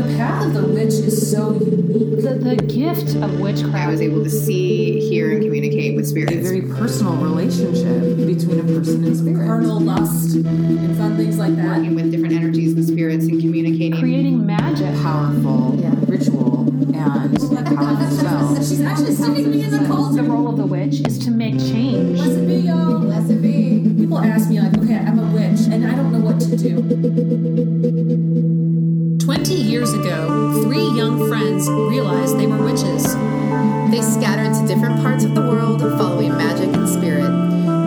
The path of the witch is so unique. The, the gift of witchcraft. I was able to see, hear, and communicate with spirits. A very personal relationship between a person and spirit. Carnal lust and fun things like that. Working with different energies and spirits and communicating. creating magic. Powerful ritual and powerful spell. She's actually sticking me in the The role of the witch is to make change. Years ago, three young friends realized they were witches. They scattered to different parts of the world following magic and spirit.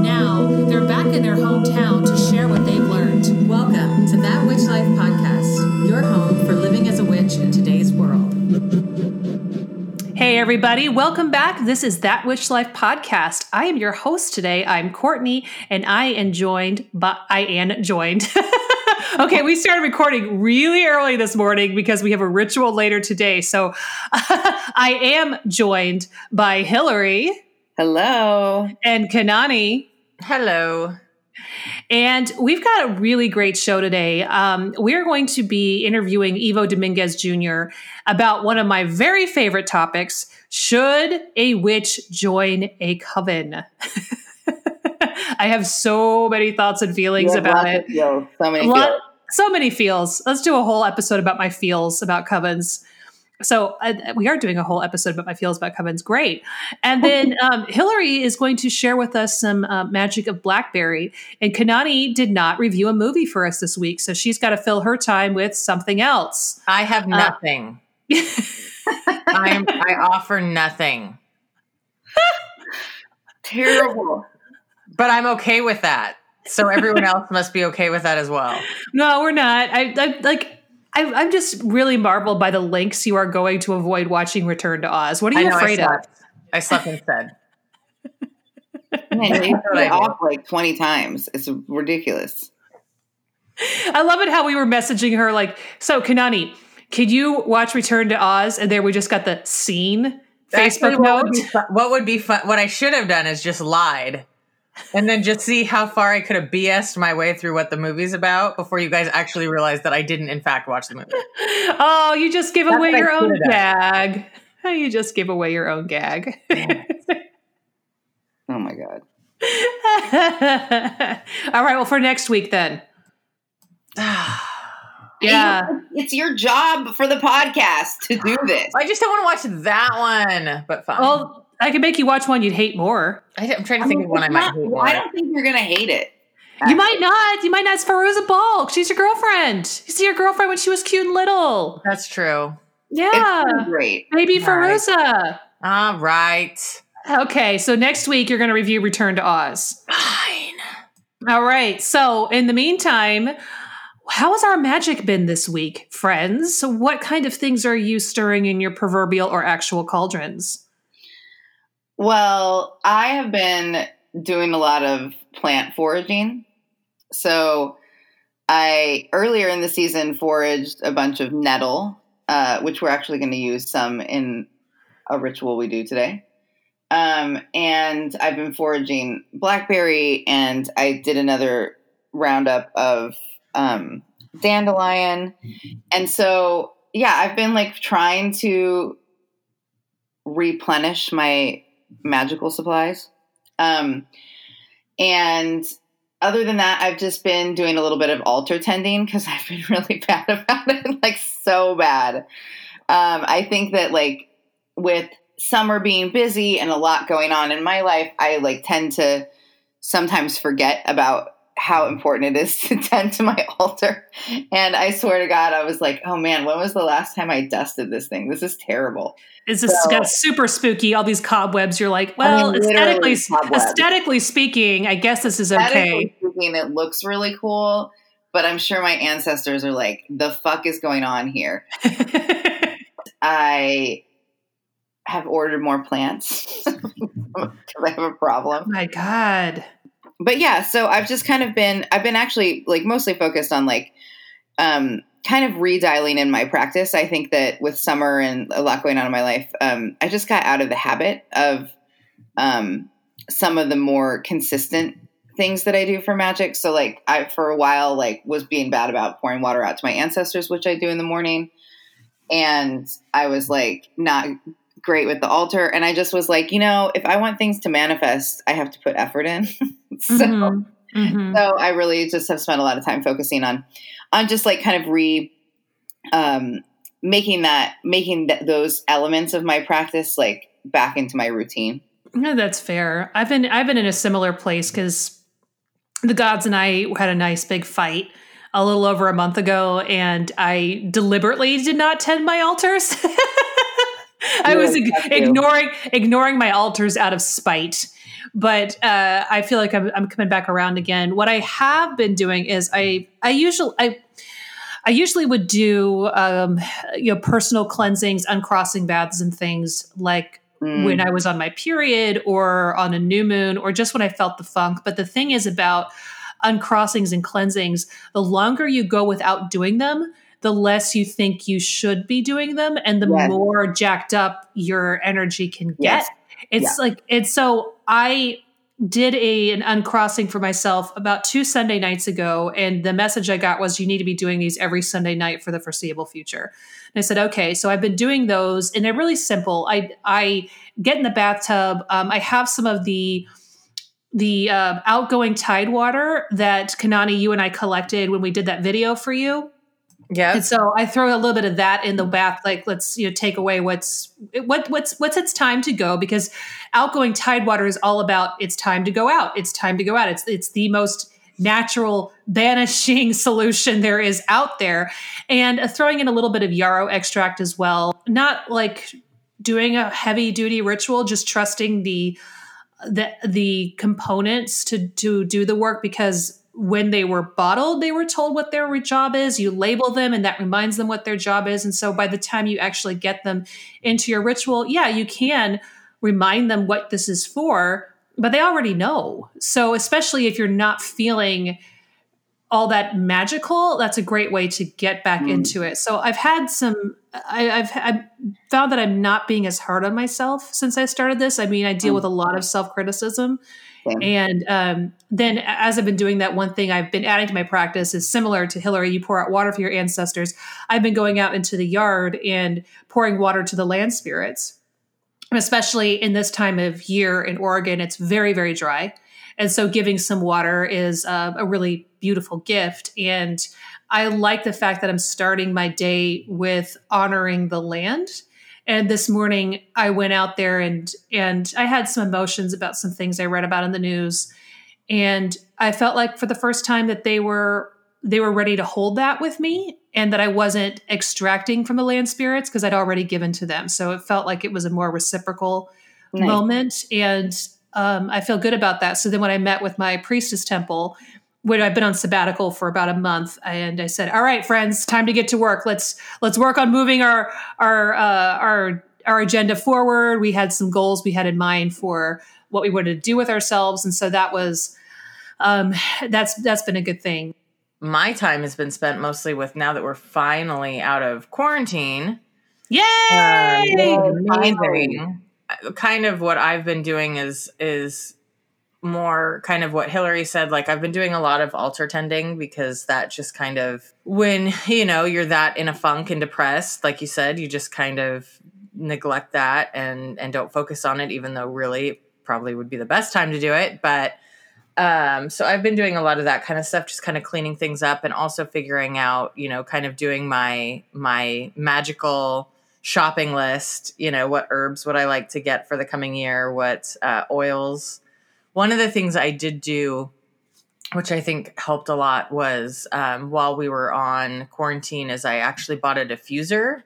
Now, they're back in their hometown to share what they've learned. Welcome to That Witch Life podcast, your home for living as a witch in today's world. Hey, everybody, welcome back. This is That Witch Life podcast. I am your host today. I'm Courtney, and I am joined by, I am joined. okay, we started recording really early this morning because we have a ritual later today. So I am joined by Hilary Hello. and Kanani. Hello. And we've got a really great show today. Um, we're going to be interviewing Ivo Dominguez Jr. about one of my very favorite topics Should a witch join a coven? I have so many thoughts and feelings about it. So many Lot- so many feels. Let's do a whole episode about my feels about covens. So uh, we are doing a whole episode about my feels about covens. Great. And then um, Hilary is going to share with us some uh, magic of Blackberry. And Kanani did not review a movie for us this week, so she's got to fill her time with something else. I have nothing. I'm, I offer nothing, Terrible. But I'm okay with that. So everyone else must be okay with that as well. No, we're not. I, I like. I, I'm just really marveled by the lengths you are going to avoid watching Return to Oz. What are you know I afraid of? I slept instead. Man, you it off like 20 times. It's ridiculous. I love it how we were messaging her like, so Kanani, could you watch Return to Oz? And there we just got the scene Actually, Facebook what note. would, be fun, what would be fun? What I should have done is just lied, and then just see how far I could have BS'd my way through what the movie's about before you guys actually realized that I didn't, in fact, watch the movie. Oh, you just give That's away your own should've gag. Oh, You just give away your own gag. Oh my God. All right, well, for next week then. Yeah. It's your job for the podcast to do this. I just don't want to watch that one, but fine. Well, I could make you watch one you'd hate more. I, am trying to think of one I might hate more. I don't think you're going to hate it. You might not. You might not. It's Fairuza Balk. She's your girlfriend. You see your girlfriend when she was cute and little. That's true. Yeah. It's great. Baby All right. Fairuza. All right. Okay, so next week you're going to review Return to Oz. Fine. All right. So in the meantime, how has our magic been this week, friends? So what kind of things are you stirring in your proverbial or actual cauldrons? Well, I have been doing a lot of plant foraging. So I earlier in the season foraged a bunch of nettle, uh, which we're actually going to use some in a ritual we do today. Um, and I've been foraging blackberry, and I did another roundup of um, dandelion. And so, yeah, I've been like trying to replenish my magical supplies. Um, and other than that, I've just been doing a little bit of altar tending because I've been really bad about it, like so bad. Um, I think that like with summer being busy and a lot going on in my life, I like tend to sometimes forget about how important it is to tend to my altar. And I swear to God, I was like, oh man, when was the last time I dusted this thing? This is terrible. Is this So- got super spooky? All these cobwebs. You're like, well, mean, aesthetically, cobwebs. aesthetically speaking, I guess this is okay. Speaking, it looks really cool, but I'm sure my ancestors are like, the fuck is going on here? I have ordered more plants because I have a problem. My God. But yeah, so I've just kind of been I've been actually like mostly focused on like um kind of redialing in my practice. I think that with summer and a lot going on in my life, um I just got out of the habit of um some of the more consistent things that I do for magic. So like I for a while like was being bad about pouring water out to my ancestors, which I do in the morning. and I was like not great with the altar. And I just was like, you know, if I want things to manifest, I have to put effort in. so, Mhm. Mhm. so I really just have spent a lot of time focusing on, on just like kind of re, um, making that, making th- those elements of my practice like back into my routine. No, that's fair. I've been I've been in a similar place because the gods and I had a nice big fight a little over a month ago, and I deliberately did not tend my altars. I was ig- ignoring ignoring my altars out of spite. But uh, I feel like I'm, I'm coming back around again. What I have been doing is I I usually I I usually would do um, you know personal cleansings, uncrossing baths, and things like Mm. when I was on my period or on a new moon or just when I felt the funk. But the thing is about uncrossings and cleansings, the longer you go without doing them, the less you think you should be doing them and the Yes. more jacked up your energy can get. Yes. It's like it's so I did a an uncrossing for myself about two Sunday nights ago and the message I got was you need to be doing these every Sunday night for the foreseeable future. And I said, okay. So I've been doing those, and they're really simple. I I get in the bathtub. Um, I have some of the the uh, outgoing tide water that Kanani, you and I collected when we did that video for you. Yeah. And so I throw a little bit of that in the bath, like let's you know take away what's what what's what's its time to go because outgoing tide water is all about it's time to go out. It's time to go out. It's it's the most natural banishing solution there is out there, and uh, throwing in a little bit of yarrow extract as well. Not like doing a heavy duty ritual, just trusting the the the components to to do the work because when they were bottled they were told what their job is you label them and that reminds them what their job is and so by the time you actually get them into your ritual yeah you can remind them what this is for but they already know so especially if you're not feeling all that magical that's a great way to get back Mm. into it so i've had some I, I've, I've found that i'm not being as hard on myself since i started this i mean i deal Mm. with a lot of self-criticism Same. And um, then as i've been doing that one thing i've been adding to my practice is similar to hilary you pour out water for your ancestors i've been going out into the yard and pouring water to the land spirits and especially in this time of year in oregon it's very very dry and so giving some water is uh, a really beautiful gift. And I like the fact that I'm starting my day with honoring the land. And this morning I went out there and and I had some emotions about some things I read about in the news. And I felt like for the first time that they were they were ready to hold that with me and that I wasn't extracting from the land spirits because I'd already given to them. So it felt like it was a more reciprocal Nice. moment and um, i feel good about that so then when i met with my priestess temple when i've been on sabbatical for about a month and i said all right friends time to get to work. Let's let's work on moving our our uh, our our agenda forward. We had some goals we had in mind for what we wanted to do with ourselves and so that was um, that's that's been a good thing. My time has been spent mostly with now that we're finally out of quarantine. yay! Um, amazing. Kind of what I've been doing is is more kind of what Hilary said. Like I've been doing a lot of altar tending because that just kind of when you know you're that in a funk and depressed, like you said, you just kind of neglect that and and don't focus on it, even though really probably would be the best time to do it. But um, so I've been doing a lot of that kind of stuff, just kind of cleaning things up and also figuring out, you know, kind of doing my my magical shopping list. You know, what herbs would I like to get for the coming year? What uh, oils? One of the things I did do, which I think helped a lot, was um, while we were on quarantine, is I actually bought a diffuser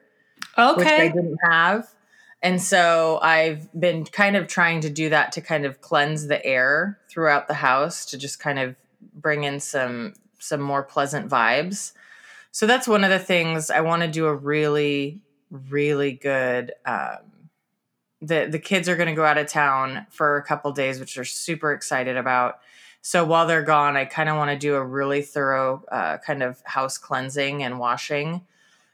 which I didn't have. And so I've been kind of trying to do that to kind of cleanse the air throughout the house to just kind of bring in some some more pleasant vibes. So that's one of the things I want to do a really really good um the the kids are going to go out of town for a couple days which they're super excited about. So while they're gone, I kind of want to do a really thorough uh, kind of house cleansing and washing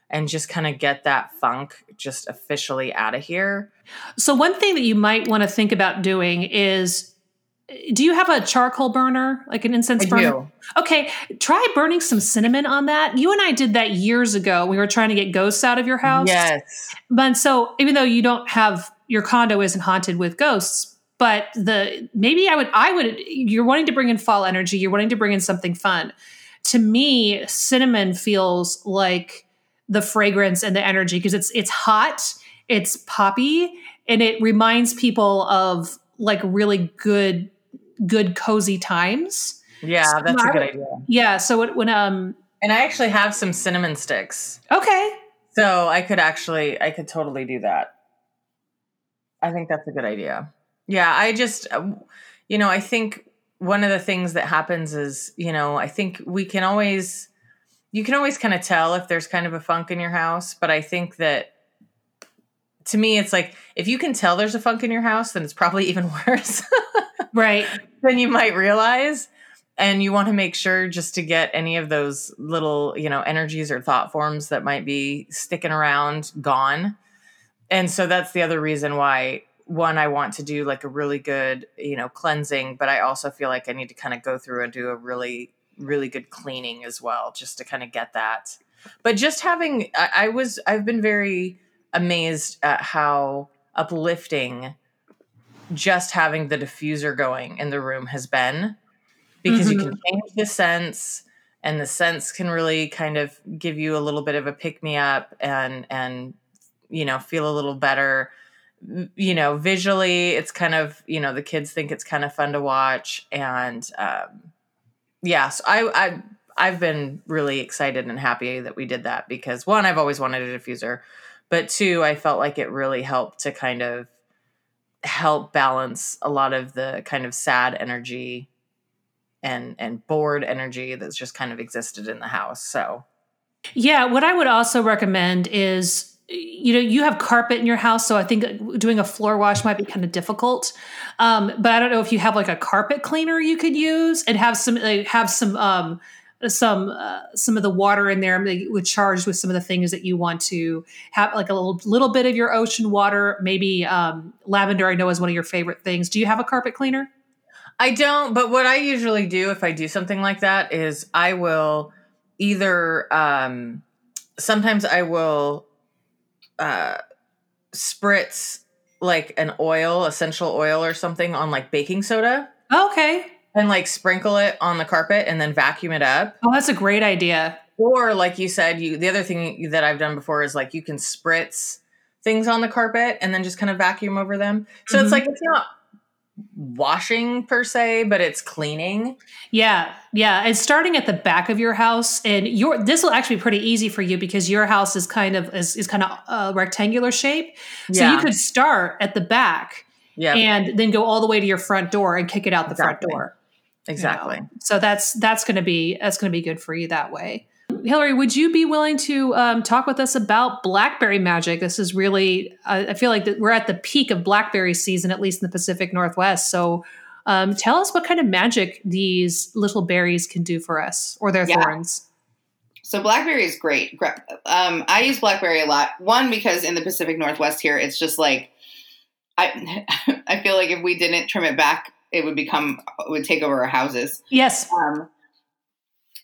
and just kind of get that funk just officially out of here. So one thing that you might want to think about doing is do you have a charcoal burner, like an incense I burner? do. Okay, try burning some cinnamon on that. You and I did that years ago. We were trying to get ghosts out of your house. Yes. But so even though you don't have your condo isn't haunted with ghosts, but the maybe I would I would you're wanting to bring in fall energy, you're wanting to bring in something fun. To me, cinnamon feels like the fragrance and the energy because it's it's hot, it's poppy, and it reminds people of like really good good cozy times. Yeah, that's I a good idea. Yeah, so when, when um And I actually have some cinnamon sticks. okay, So I could actually, I could totally do that. I think that's a good idea. Yeah, I just, uh, you know, I think one of the things that happens is, you know, I think we can always, you can always kind of tell if there's kind of a funk in your house, but I think that to me, it's like if you can tell there's a funk in your house, then it's probably even worse right. than you might realize. And you want to make sure just to get any of those little, you know, energies or thought forms that might be sticking around gone. And so that's the other reason why one I want to do like a really good, you know, cleansing, but I also feel like I need to kind of go through and do a really really good cleaning as well just to kind of get that. But just having I, I was I've been very amazed at how uplifting just having the diffuser going in the room has been because you can mm-hmm. change the sense and the sense can really kind of give you a little bit of a pick me up and and you know feel a little better you know visually it's kind of you know the kids think it's kind of fun to watch and um yeah so i i i've been really excited and happy that we did that because one i've always wanted a diffuser but two i felt like it really helped to kind of help balance a lot of the kind of sad energy and and bored energy that's just kind of existed in the house so. Yeah, what I would also recommend is you know you have carpet in your house so i think doing a floor wash might be kind of difficult. Um, but i don't know if you have like a carpet cleaner you could use and have some like, have some um, some uh, some of the water in there with charged with some of the things that you want to have like a little little bit of your ocean water maybe um, lavender i know is one of your favorite things. Do you have a carpet cleaner? I don't, but what I usually do if I do something like that is I will either um sometimes I will uh spritz like an oil, essential oil or something on like baking soda okay and like sprinkle it on the carpet and then vacuum it up. oh that's a great idea Or like you said, you the other thing that I've done before is like you can spritz things on the carpet and then just kind of vacuum over them. So Mhm. it's like it's not washing per se, but it's cleaning. Yeah, yeah. And starting at the back of your house, and your this will actually be pretty easy for you because your house is kind of is, is kind of a uh, rectangular shape. So Yeah. you could start at the back Yeah, and then go all the way to your front door and kick it out the Exactly. front door. you know. exactly. So that's that's going to be that's going to be good for you that way. Hilary, would you be willing to um, talk with us about blackberry magic? This is really, I I feel like we're at the peak of blackberry season, at least in the Pacific Northwest. So, um, tell us what kind of magic these little berries can do for us, or their Yeah. thorns. So blackberry is great. Um, I use blackberry a lot. One because in the Pacific Northwest here, it's just like I I feel like if we didn't trim it back, it would become it would take over our houses. Yes. Um,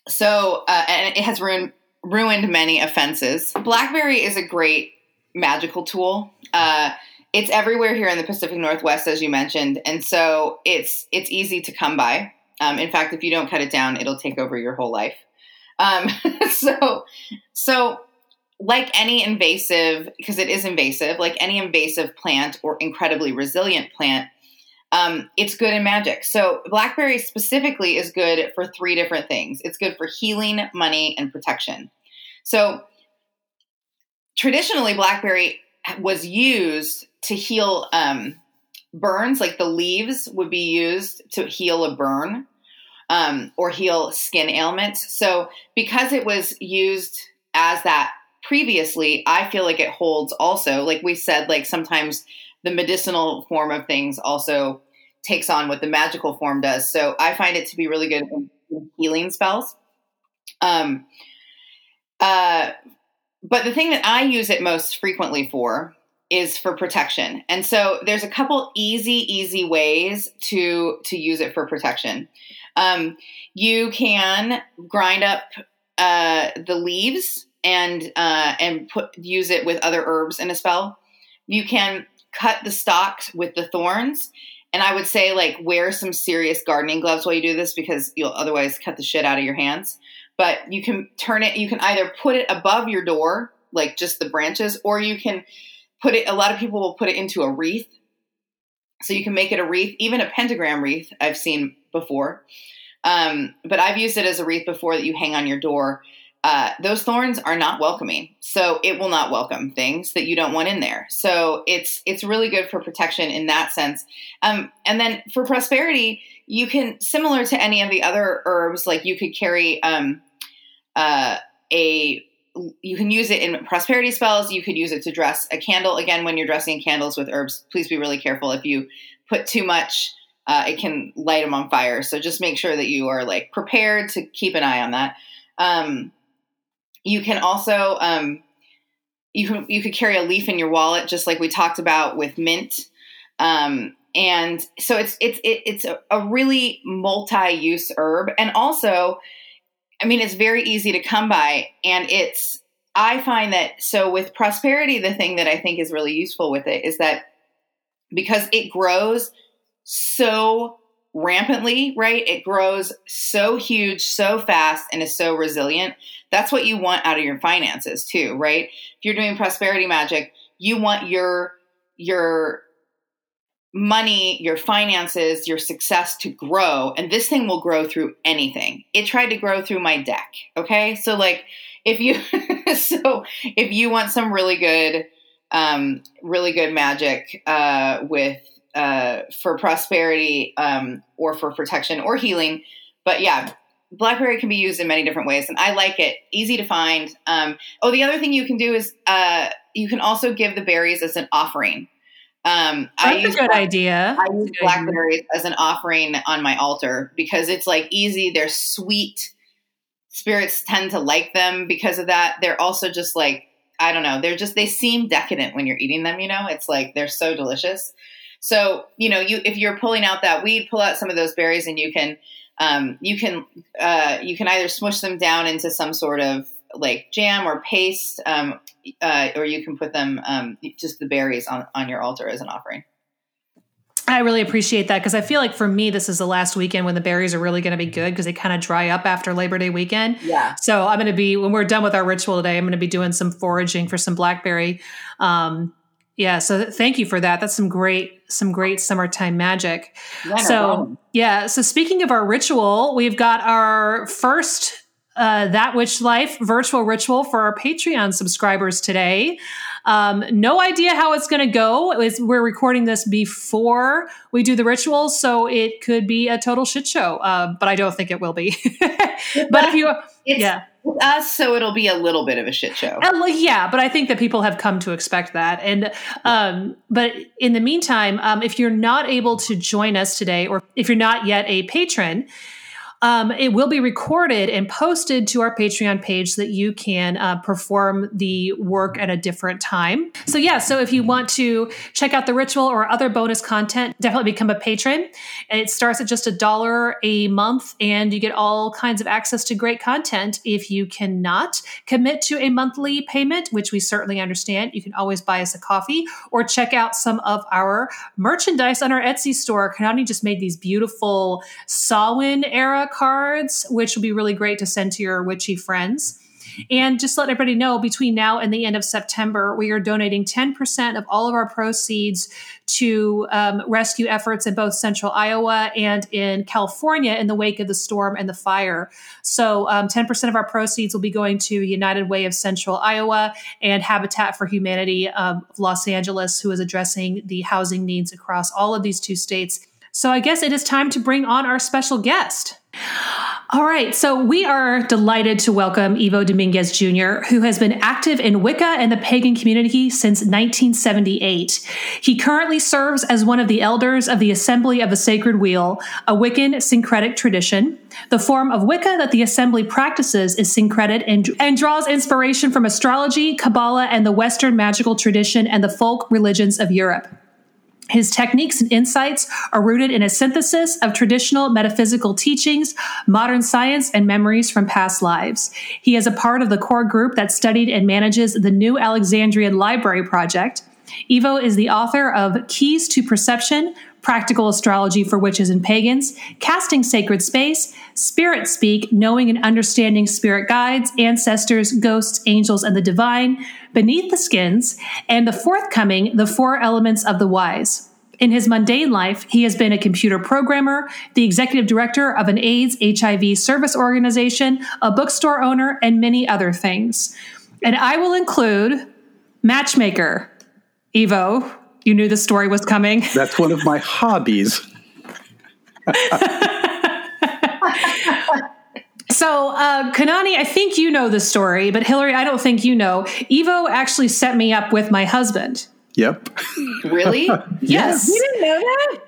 so uh, and it has ruined ruined many offenses. Blackberry is a great magical tool. Uh, it's everywhere here in the Pacific Northwest, as you mentioned, and so it's it's easy to come by. Um, in fact, if you don't cut it down, it'll take over your whole life. Um, so, so like any invasive, because it is invasive, like any invasive plant or incredibly resilient plant, um, it's good in magic. So, blackberry specifically is good for three different things. It's good for healing, money, and protection. So, traditionally, blackberry was used to heal um, burns. Like the leaves would be used to heal a burn um, or heal skin ailments. So, because it was used as that previously, I feel like it holds also, like we said, like sometimes the medicinal form of things also takes on what the magical form does. So, I find it to be really good in in healing spells. Um, uh, but the thing that I use it most frequently for is for protection. And so there's a couple easy, easy ways to to use it for protection. Um, you can grind up uh, the leaves and uh, and put use it with other herbs in a spell. You can cut the stalks with the thorns. And I would say like wear some serious gardening gloves while you do this because you'll otherwise cut the shit out of your hands. But you can turn it. You can either put it above your door, like just the branches, or you can put it. A lot of people will put it into a wreath. So you can make it a wreath, even a pentagram wreath. I've seen before. Um, but I've used it as a wreath before that you hang on your door. Uh, those thorns are not welcoming, so it will not welcome things that you don't want in there. So it's it's really good for protection in that sense. Um, and then for prosperity, you can similar to any of the other herbs, like you could carry um, uh, a you can use it in prosperity spells. You could use it to dress a candle. Again, when you're dressing candles with herbs, please be really careful. If you put too much uh, it can light them on fire. So just make sure that you are like prepared to keep an eye on that. Um, you can also um, you can you could carry a leaf in your wallet, just like we talked about with mint. Um, and so it's it's it, it's a, a really multi-use herb, and also, I mean, it's very easy to come by, and it's I find that so with prosperity, the thing that I think is really useful with it is that because it grows so rampantly, right? It grows so huge, so fast, and is so resilient. That's what you want out of your finances too, right? If you're doing prosperity magic, you want your your money, your finances, your success to grow, and this thing will grow through anything. It tried to grow through my deck, okay? So like if you so if you want some really good um really good magic uh with uh, for prosperity um, or for protection or healing. But yeah, blackberry can be used in many different ways, and I like it. Easy to find. Um, oh, the other thing you can do is uh, you can also give the berries as an offering. Um, That's I a use good black- idea. I use blackberries as an offering on my altar because it's like easy. They're sweet. Spirits tend to like them because of that. They're also just like I don't know. They're just they seem decadent when you're eating them. You know, it's like they're so delicious. So you know, you if you're pulling out that weed, pull out some of those berries, and you can um, you can uh, you can either smush them down into some sort of like jam or paste, um, uh, or you can put them um, just the berries on on your altar as an offering. I really appreciate that because I feel like for me, this is the last weekend when the berries are really going to be good because they kind of dry up after Labor Day weekend. Yeah. So I'm going to be when we're done with our ritual today. I'm going to be doing some foraging for some blackberry. Um, yeah. So thank you for that. That's some great some great summertime magic. Yeah, no so problem. yeah. So speaking of our ritual, we've got our first uh, that witch life virtual ritual for our Patreon subscribers today. Um, no idea how it's going to go. It's, we're recording this before we do the rituals, so it could be a total shit show. Uh, but I don't think it will be. but if you, yeah. With us, so it'll be a little bit of a shit show. Uh, yeah, but I think that people have come to expect that. And um, but in the meantime, um, if you're not able to join us today, or if you're not yet a patron. Um, it will be recorded and posted to our Patreon page so that you can uh, perform the work at a different time. So, yeah, so if you want to check out the ritual or other bonus content, definitely become a patron. It starts at just a dollar a month, and you get all kinds of access to great content. If you cannot commit to a monthly payment, which we certainly understand, you can always buy us a coffee or check out some of our merchandise on our Etsy store. Kanani just made these beautiful Samhain era cards, which will be really great to send to your witchy friends. And just let everybody know between now and the end of September, we are donating 10% of all of our proceeds to um, rescue efforts in both central Iowa and in California in the wake of the storm and the fire. So, um, 10% of our proceeds will be going to United Way of Central Iowa and Habitat for Humanity um, of Los Angeles, who is addressing the housing needs across all of these two states. So, I guess it is time to bring on our special guest. All right, so we are delighted to welcome Ivo Dominguez Jr., who has been active in Wicca and the pagan community since 1978. He currently serves as one of the elders of the Assembly of the Sacred Wheel, a Wiccan syncretic tradition. The form of Wicca that the Assembly practices is syncretic and, and draws inspiration from astrology, Kabbalah, and the Western magical tradition and the folk religions of Europe. His techniques and insights are rooted in a synthesis of traditional metaphysical teachings, modern science, and memories from past lives. He is a part of the core group that studied and manages the New Alexandrian Library Project. Ivo is the author of Keys to Perception, Practical Astrology for Witches and Pagans, Casting Sacred Space, Spirit Speak, Knowing and Understanding Spirit Guides, Ancestors, Ghosts, Angels, and the Divine, Beneath the Skins, and the forthcoming The Four Elements of the Wise. In his mundane life, he has been a computer programmer, the executive director of an AIDS HIV service organization, a bookstore owner, and many other things. And I will include matchmaker. Ivo, you knew the story was coming. That's one of my hobbies. So, uh, Kanani, I think you know the story, but Hilary, I don't think you know. Ivo actually set me up with my husband. Yep. Really? Yes. You didn't know that?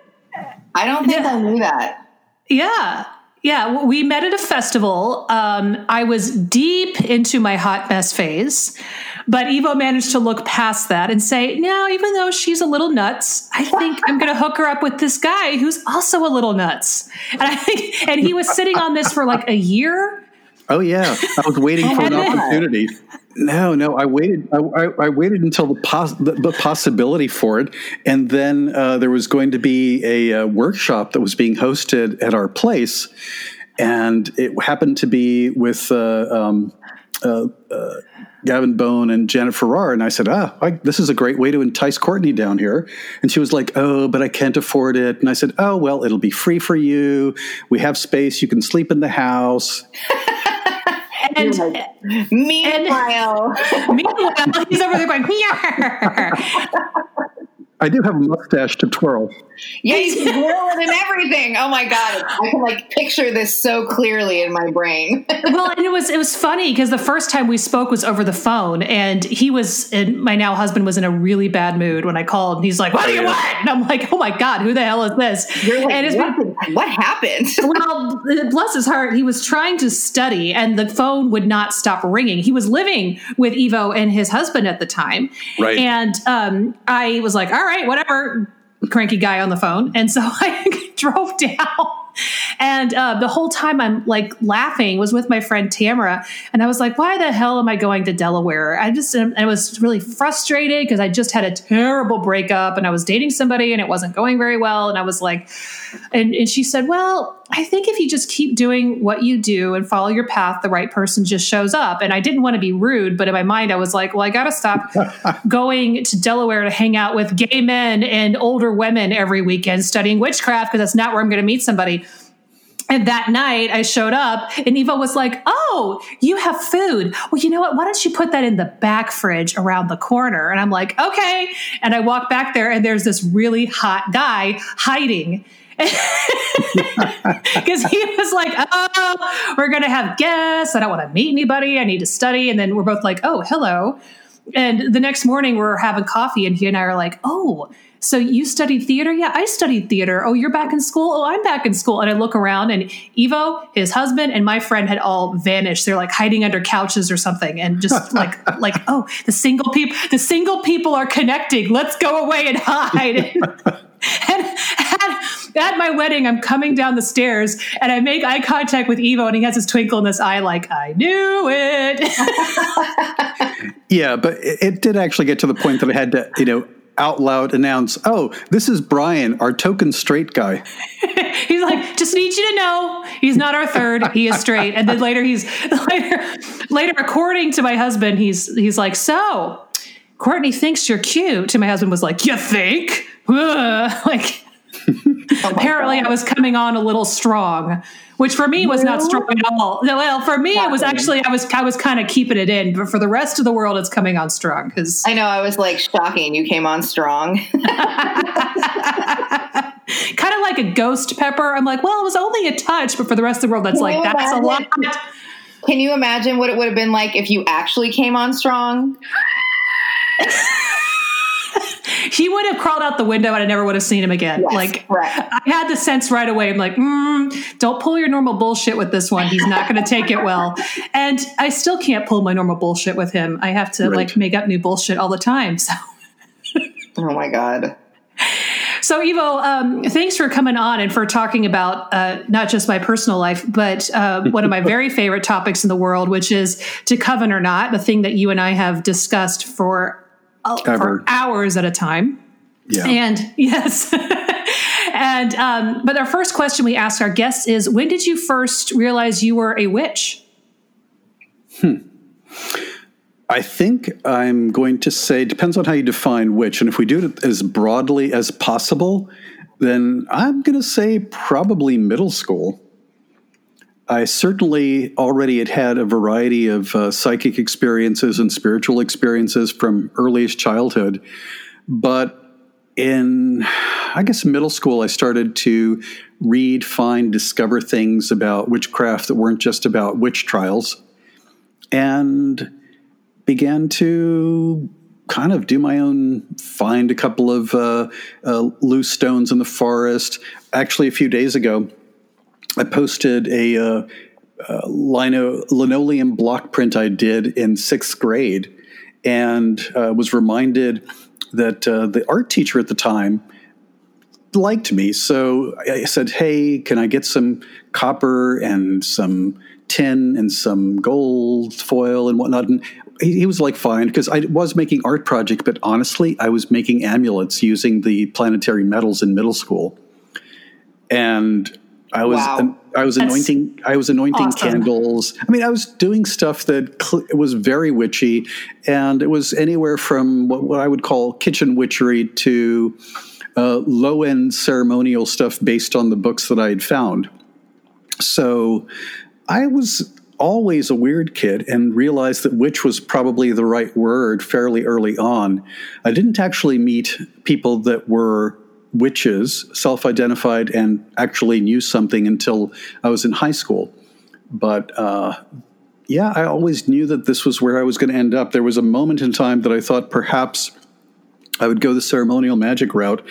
I don't think I knew that. Yeah. Yeah. We met at a festival. Um, I was deep into my hot mess phase, but Ivo managed to look past that and say, no, even though she's a little nuts, I think I'm going to hook her up with this guy who's also a little nuts. And I think, and he was sitting on this for like a year. Oh yeah, I was waiting for an then- opportunity. No, no, I waited. I, I, I waited until the, pos- the, the possibility for it, and then uh, there was going to be a, uh workshop that was being hosted at our place, and it happened to be with uh, um, uh, uh, Gavin Bone and Janet Farrar. And I said, "Ah, I, this is a great way to entice Courtney down here." And she was like, "Oh, but I can't afford it." And I said, "Oh, well, it'll be free for you. We have space. You can sleep in the house." And Meanwhile, meanwhile, he's over there going, "Yeah." I do have a mustache to twirl. Yeah, he's grilling and everything. Oh my god, I can like picture this so clearly in my brain. well, and it was it was funny because the first time we spoke was over the phone, and he was and my now husband was in a really bad mood when I called, and he's like, "What do you want?" And I'm like, "Oh my god, who the hell is this?" You're like, and it's what, been, what happened? well, bless his heart, he was trying to study, and the phone would not stop ringing. He was living with Ivo and his husband at the time, Right. And um, I was like, "All right, whatever." Cranky guy on the phone, and so I drove down. And uh, the whole time I'm like laughing was with my friend Tamara, and I was like, "Why the hell am I going to Delaware?" I just I was really frustrated because I just had a terrible breakup, and I was dating somebody, and it wasn't going very well. And I was like, and, and she said, "Well, I think if you just keep doing what you do and follow your path, the right person just shows up." And I didn't want to be rude, but in my mind, I was like, "Well, I got to stop going to Delaware to hang out with gay men and older women every weekend studying witchcraft because that's not where I'm going to meet somebody." And that night I showed up and Ivo was like, Oh, you have food. Well, you know what? Why don't you put that in the back fridge around the corner? And I'm like, Okay. And I walk back there and there's this really hot guy hiding. Because he was like, Oh, we're going to have guests. I don't want to meet anybody. I need to study. And then we're both like, Oh, hello. And the next morning we're having coffee and he and I are like, Oh, so you studied theater? Yeah, I studied theater. Oh, you're back in school? Oh, I'm back in school. And I look around and Ivo, his husband, and my friend had all vanished. They're like hiding under couches or something. And just like like, oh, the single people the single people are connecting. Let's go away and hide. and at, at my wedding, I'm coming down the stairs and I make eye contact with Ivo and he has this twinkle in his eye, like, I knew it. Yeah, but it, it did actually get to the point that I had to, you know, out loud announce, "Oh, this is Brian, our token straight guy." he's like, just need you to know he's not our third. He is straight. And then later he's later later according to my husband, he's he's like, so Courtney thinks you're cute. And my husband was like, you think? Ugh. Like Oh apparently I was coming on a little strong, which for me was not strong at all. No, Well, for me it was actually I was I was kind of keeping it in, but for the rest of the world it's coming on strong because I know I was like shocking. You came on strong. kind of like a ghost pepper. I'm like, well, it was only a touch, but for the rest of the world, that's Can like that's a lot. Can you imagine what it would have been like if you actually came on strong? He would have crawled out the window, and I never would have seen him again. Yes, like correct. I had the sense right away. I'm like, mm, don't pull your normal bullshit with this one. He's not going to take it well. And I still can't pull my normal bullshit with him. I have to Right. like make up new bullshit all the time. So. Oh my god. So, Ivo, um, thanks for coming on and for talking about uh, not just my personal life, but uh, one of my very favorite topics in the world, which is to coven or not, the thing that you and I have discussed for, uh, for hours at a time. Yeah. And yes. and, um, but our first question we ask our guests is when did you first realize you were a witch? Hmm. I think I'm going to say depends on how you define witch, and if we do it as broadly as possible, then I'm going to say probably middle school. I certainly already had had a variety of uh, psychic experiences and spiritual experiences from earliest childhood, but in I guess middle school, I started to read, find, discover things about witchcraft that weren't just about witch trials, and began to kind of do my own find a couple of uh, uh, loose stones in the forest. Actually a few days ago i posted a uh, uh, lino, linoleum block print i did in sixth grade and uh, was reminded that uh, the art teacher at the time liked me. So I said, Hey, can I get some copper and some tin and some gold foil and whatnot? And he, he was like, Fine, because I was making art projects, but honestly, I was making amulets using the planetary metals in middle school. And I was Wow. I was That's anointing I was anointing awesome. candles. I mean, I was doing stuff that cl- was very witchy, and it was anywhere from what, what I would call kitchen witchery to uh, low end ceremonial stuff based on the books that I had found. So I was always a weird kid and realized that witch was probably the right word fairly early on. I didn't actually meet people that were witches, self identified, and actually knew something until I was in high school. But uh, yeah, I always knew that this was where I was going to end up. There was a moment in time that I thought perhaps I would go the ceremonial magic route,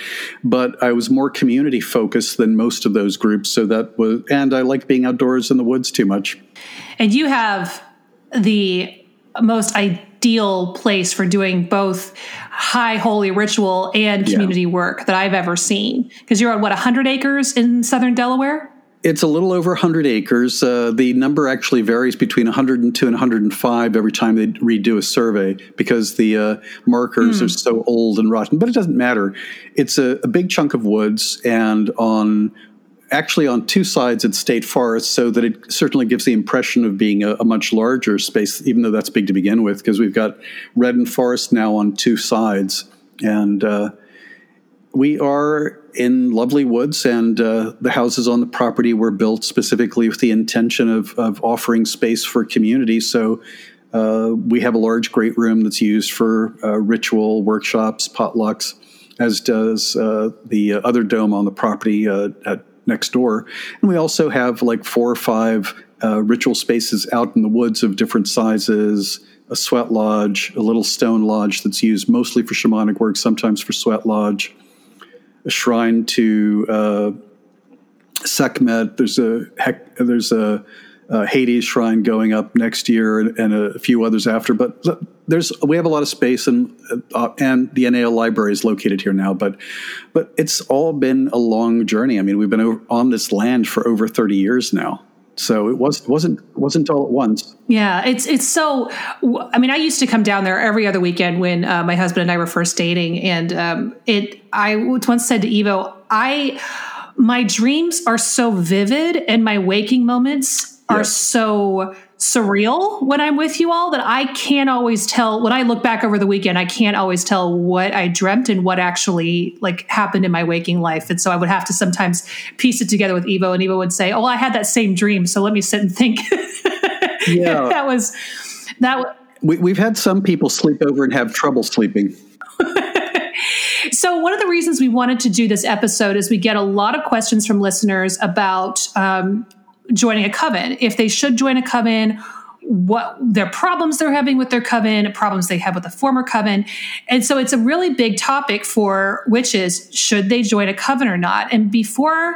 but I was more community focused than most of those groups. So that was, and I like being outdoors in the woods too much. And you have the most ideal place for doing both high holy ritual and Yeah. community work that I've ever seen. Because you're on what, 100 acres in southern Delaware? It's a little over 100 acres. Uh, the number actually varies between 102 and 105 every time they redo a survey because the uh, markers are so old and rotten. But it doesn't matter. It's a, a big chunk of woods, and on actually on two sides it's state forest, so that it certainly gives the impression of being a, a much larger space, even though that's big to begin with, because we've got redden forest now on two sides, and. Uh, we are in lovely woods, and uh, the houses on the property were built specifically with the intention of, of offering space for community. So uh, we have a large great room that's used for uh, ritual workshops, potlucks, as does uh, the other dome on the property uh, at next door. And we also have like four or five uh, ritual spaces out in the woods of different sizes. A sweat lodge, a little stone lodge that's used mostly for shamanic work, sometimes for sweat lodge a shrine to uh, Sekhmet. There's a heck, there's a, a Hades shrine going up next year, and, and a few others after. But there's we have a lot of space, and uh, and the NAL library is located here now. But but it's all been a long journey. I mean, we've been over, on this land for over 30 years now. So it was wasn't wasn't all at once. Yeah, it's it's so. I mean, I used to come down there every other weekend when uh, my husband and I were first dating, and um, it. I once said to Ivo, I my dreams are so vivid, and my waking moments are so surreal when I'm with you all that I can't always tell. When I look back over the weekend, I can't always tell what I dreamt and what actually like happened in my waking life, and so I would have to sometimes piece it together with Ivo, and Ivo would say, "Oh, I had that same dream, so let me sit and think." Yeah. that was that. We, we've had some people sleep over and have trouble sleeping. So, one of the reasons we wanted to do this episode is we get a lot of questions from listeners about um, joining a coven, if they should join a coven, what their problems they're having with their coven, problems they have with a former coven. And so, it's a really big topic for witches should they join a coven or not? And before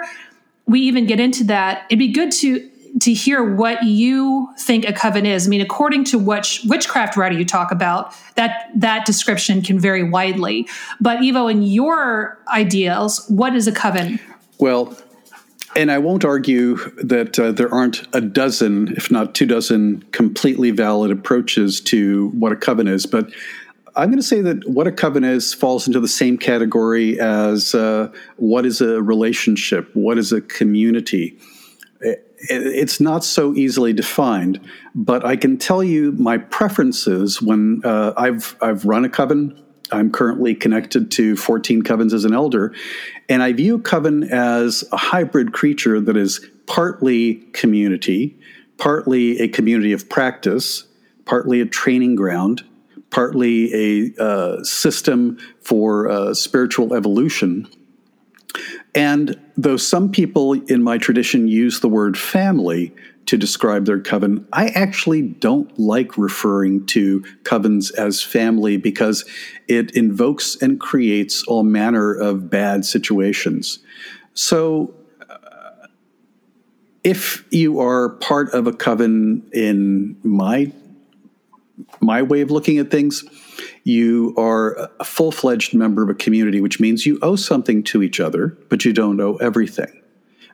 we even get into that, it'd be good to to hear what you think a coven is. I mean, according to which witchcraft writer you talk about, that that description can vary widely. But Ivo, in your ideals, what is a coven? Well, and I won't argue that uh, there aren't a dozen, if not two dozen, completely valid approaches to what a coven is, but I'm going to say that what a coven is falls into the same category as uh, what is a relationship, what is a community? It's not so easily defined, but I can tell you my preferences when uh, I've I've run a coven. I'm currently connected to 14 covens as an elder, and I view coven as a hybrid creature that is partly community, partly a community of practice, partly a training ground, partly a uh, system for uh, spiritual evolution. And though some people in my tradition use the word family to describe their coven, I actually don't like referring to covens as family because it invokes and creates all manner of bad situations. So, uh, if you are part of a coven in my my way of looking at things, you are a full fledged member of a community, which means you owe something to each other, but you don't owe everything.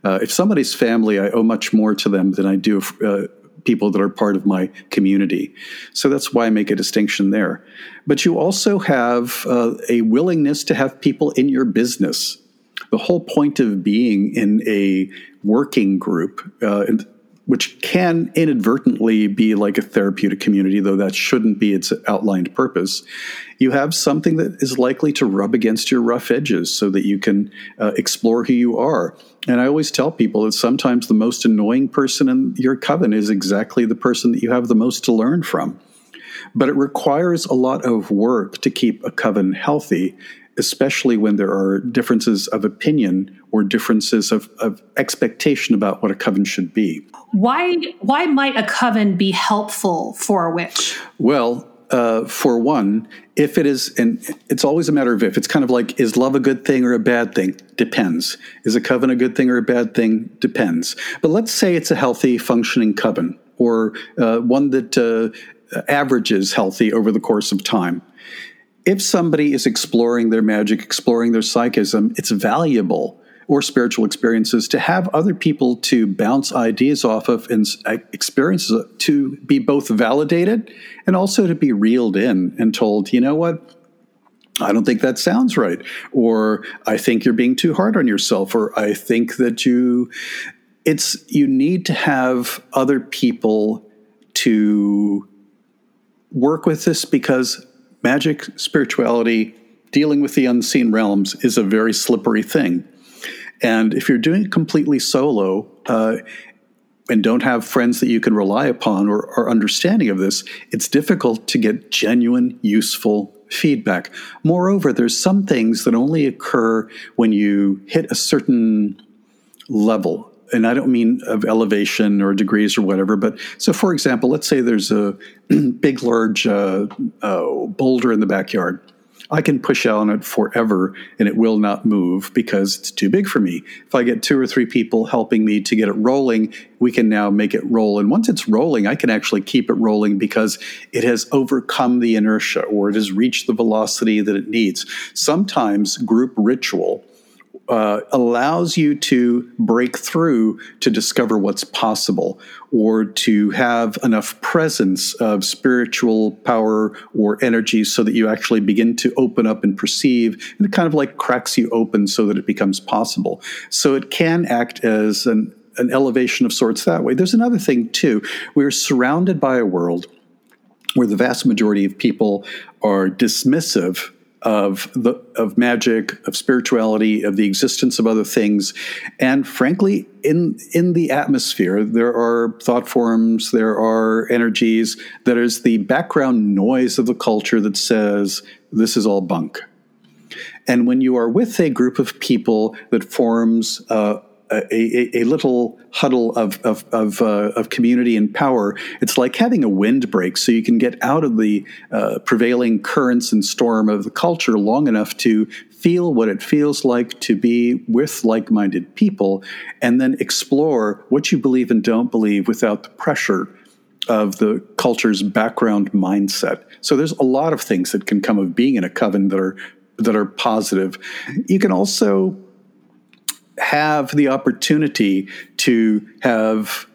Uh, if somebody's family, I owe much more to them than I do uh, people that are part of my community. So that's why I make a distinction there. But you also have uh, a willingness to have people in your business. The whole point of being in a working group, uh, which can inadvertently be like a therapeutic community, though that shouldn't be its outlined purpose, you have something that is likely to rub against your rough edges so that you can uh, explore who you are. And I always tell people that sometimes the most annoying person in your coven is exactly the person that you have the most to learn from. But it requires a lot of work to keep a coven healthy especially when there are differences of opinion or differences of, of expectation about what a coven should be. Why why might a coven be helpful for a witch? Well, uh, for one, if it is, and it's always a matter of if. It's kind of like, is love a good thing or a bad thing? Depends. Is a coven a good thing or a bad thing? Depends. But let's say it's a healthy, functioning coven, or uh, one that uh, averages healthy over the course of time if somebody is exploring their magic, exploring their psychism, it's valuable or spiritual experiences to have other people to bounce ideas off of and uh, experiences to be both validated and also to be reeled in and told, you know what? I don't think that sounds right. Or I think you're being too hard on yourself. Or I think that you, it's, you need to have other people to work with this because magic, spirituality, dealing with the unseen realms is a very slippery thing. And if you're doing it completely solo uh, and don't have friends that you can rely upon or, or understanding of this, it's difficult to get genuine, useful feedback. Moreover, there's some things that only occur when you hit a certain level and I don't mean of elevation or degrees or whatever, but so for example, let's say there's a big, large uh, uh, boulder in the backyard. I can push on it forever and it will not move because it's too big for me. If I get two or three people helping me to get it rolling, we can now make it roll. And once it's rolling, I can actually keep it rolling because it has overcome the inertia or it has reached the velocity that it needs. Sometimes group ritual uh, allows you to break through to discover what's possible or to have enough presence of spiritual power or energy so that you actually begin to open up and perceive and it kind of like cracks you open so that it becomes possible. So it can act as an, an elevation of sorts that way. There's another thing too. We're surrounded by a world where the vast majority of people are dismissive of the of magic, of spirituality, of the existence of other things, and frankly, in in the atmosphere, there are thought forms, there are energies that is the background noise of the culture that says this is all bunk. And when you are with a group of people that forms uh, a, a, little huddle of of of, uh, of, community and power. It's like having a windbreak, so you can get out of the uh, prevailing currents and storm of the culture long enough to feel what it feels like to be with like-minded people, and then explore what you believe and don't believe without the pressure of the culture's background mindset. So there's a lot of things that can come of being in a coven that are that are positive. You can also have the opportunity to have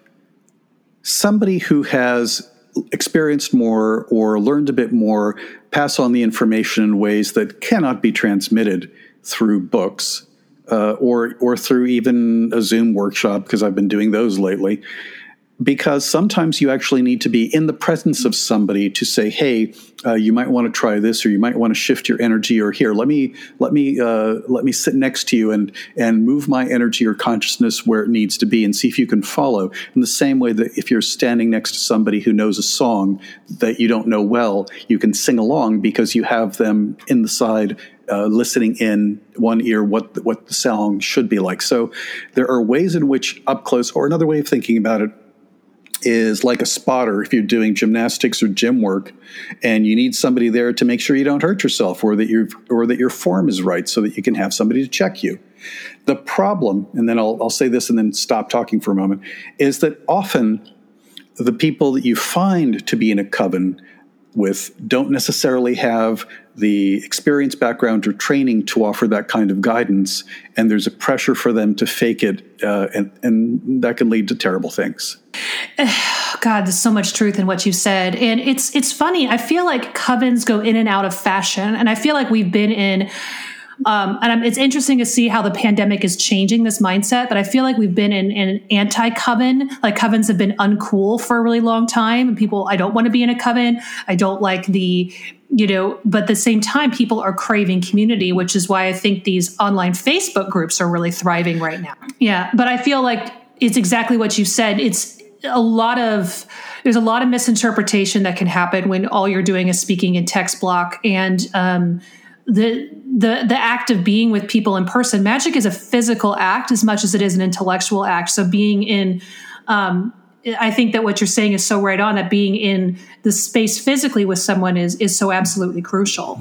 somebody who has experienced more or learned a bit more pass on the information in ways that cannot be transmitted through books uh, or or through even a Zoom workshop because I've been doing those lately because sometimes you actually need to be in the presence of somebody to say, "Hey, uh, you might want to try this, or you might want to shift your energy, or here, let me let me uh, let me sit next to you and and move my energy or consciousness where it needs to be, and see if you can follow." In the same way that if you're standing next to somebody who knows a song that you don't know well, you can sing along because you have them in the side uh, listening in one ear what what the song should be like. So there are ways in which up close, or another way of thinking about it is like a spotter if you're doing gymnastics or gym work and you need somebody there to make sure you don't hurt yourself or that you or that your form is right so that you can have somebody to check you. The problem and then I'll, I'll say this and then stop talking for a moment is that often the people that you find to be in a coven with don't necessarily have the experience, background, or training to offer that kind of guidance, and there's a pressure for them to fake it, uh, and, and that can lead to terrible things. God, there's so much truth in what you said, and it's it's funny. I feel like covens go in and out of fashion, and I feel like we've been in um, and it's interesting to see how the pandemic is changing this mindset. But I feel like we've been in, in an anti coven. Like covens have been uncool for a really long time. And people, I don't want to be in a coven. I don't like the, you know, but at the same time, people are craving community, which is why I think these online Facebook groups are really thriving right now. Yeah. But I feel like it's exactly what you said. It's a lot of, there's a lot of misinterpretation that can happen when all you're doing is speaking in text block. And, um, the the the act of being with people in person magic is a physical act as much as it is an intellectual act. So being in um, i think that what you're saying is so right on that being in the space physically with someone is is so absolutely crucial.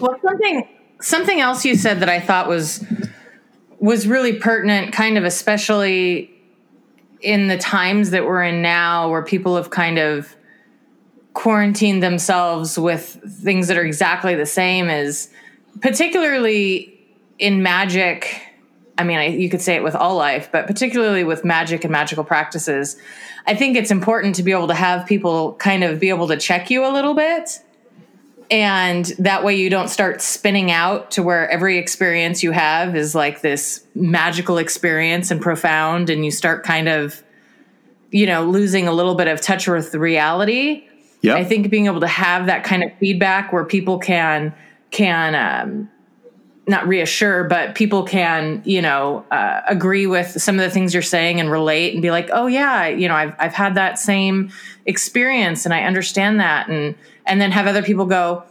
Well something something else you said that i thought was was really pertinent kind of especially in the times that we're in now where people have kind of quarantined themselves with things that are exactly the same as particularly in magic i mean I, you could say it with all life but particularly with magic and magical practices i think it's important to be able to have people kind of be able to check you a little bit and that way you don't start spinning out to where every experience you have is like this magical experience and profound and you start kind of you know losing a little bit of touch with reality yep. i think being able to have that kind of feedback where people can can um, not reassure, but people can, you know, uh, agree with some of the things you're saying and relate and be like, oh yeah, you know, I've I've had that same experience and I understand that, and and then have other people go,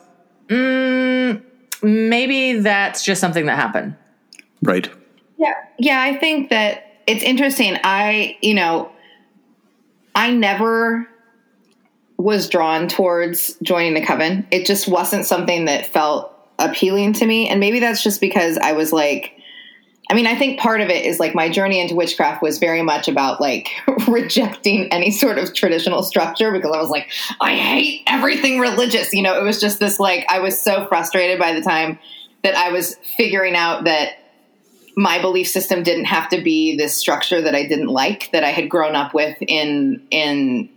mm, maybe that's just something that happened. Right. Yeah, yeah. I think that it's interesting. I, you know, I never was drawn towards joining the coven. It just wasn't something that felt appealing to me. And maybe that's just because I was like, I mean, I think part of it is like my journey into witchcraft was very much about like rejecting any sort of traditional structure because I was like, I hate everything religious. You know, it was just this like, I was so frustrated by the time that I was figuring out that my belief system didn't have to be this structure that I didn't like that I had grown up with in in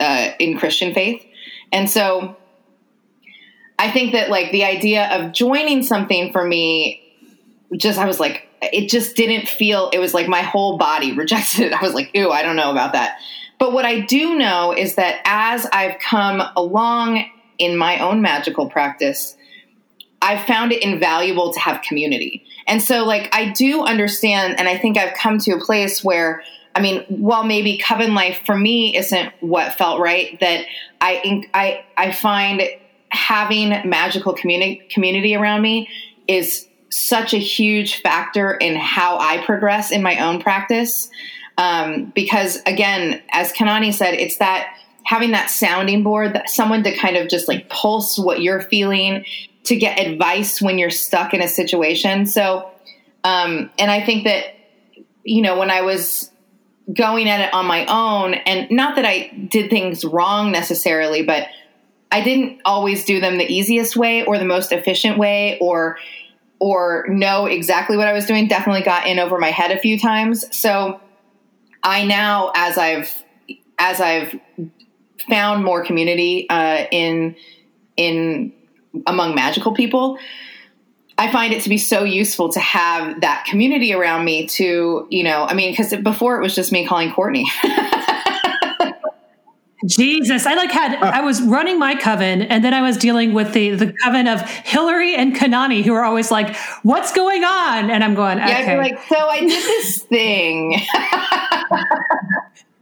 uh, in Christian faith. And so I think that like the idea of joining something for me, just I was like, it just didn't feel. It was like my whole body rejected it. I was like, ooh, I don't know about that. But what I do know is that as I've come along in my own magical practice, I've found it invaluable to have community. And so, like, I do understand, and I think I've come to a place where I mean, while maybe coven life for me isn't what felt right, that I I I find having magical community community around me is such a huge factor in how I progress in my own practice. Um, because again, as Kanani said, it's that having that sounding board, that someone to kind of just like pulse what you're feeling, to get advice when you're stuck in a situation. So, um, and I think that you know when I was going at it on my own, and not that I did things wrong necessarily, but I didn't always do them the easiest way or the most efficient way or or know exactly what I was doing. Definitely got in over my head a few times. So I now, as I've as I've found more community uh, in in among magical people, I find it to be so useful to have that community around me to, you know, I mean, because before it was just me calling Courtney. Jesus, I like had I was running my coven, and then I was dealing with the the coven of Hilary and Kanani, who are always like, "What's going on?" And I'm going, yeah, "Okay." like, so I did this thing.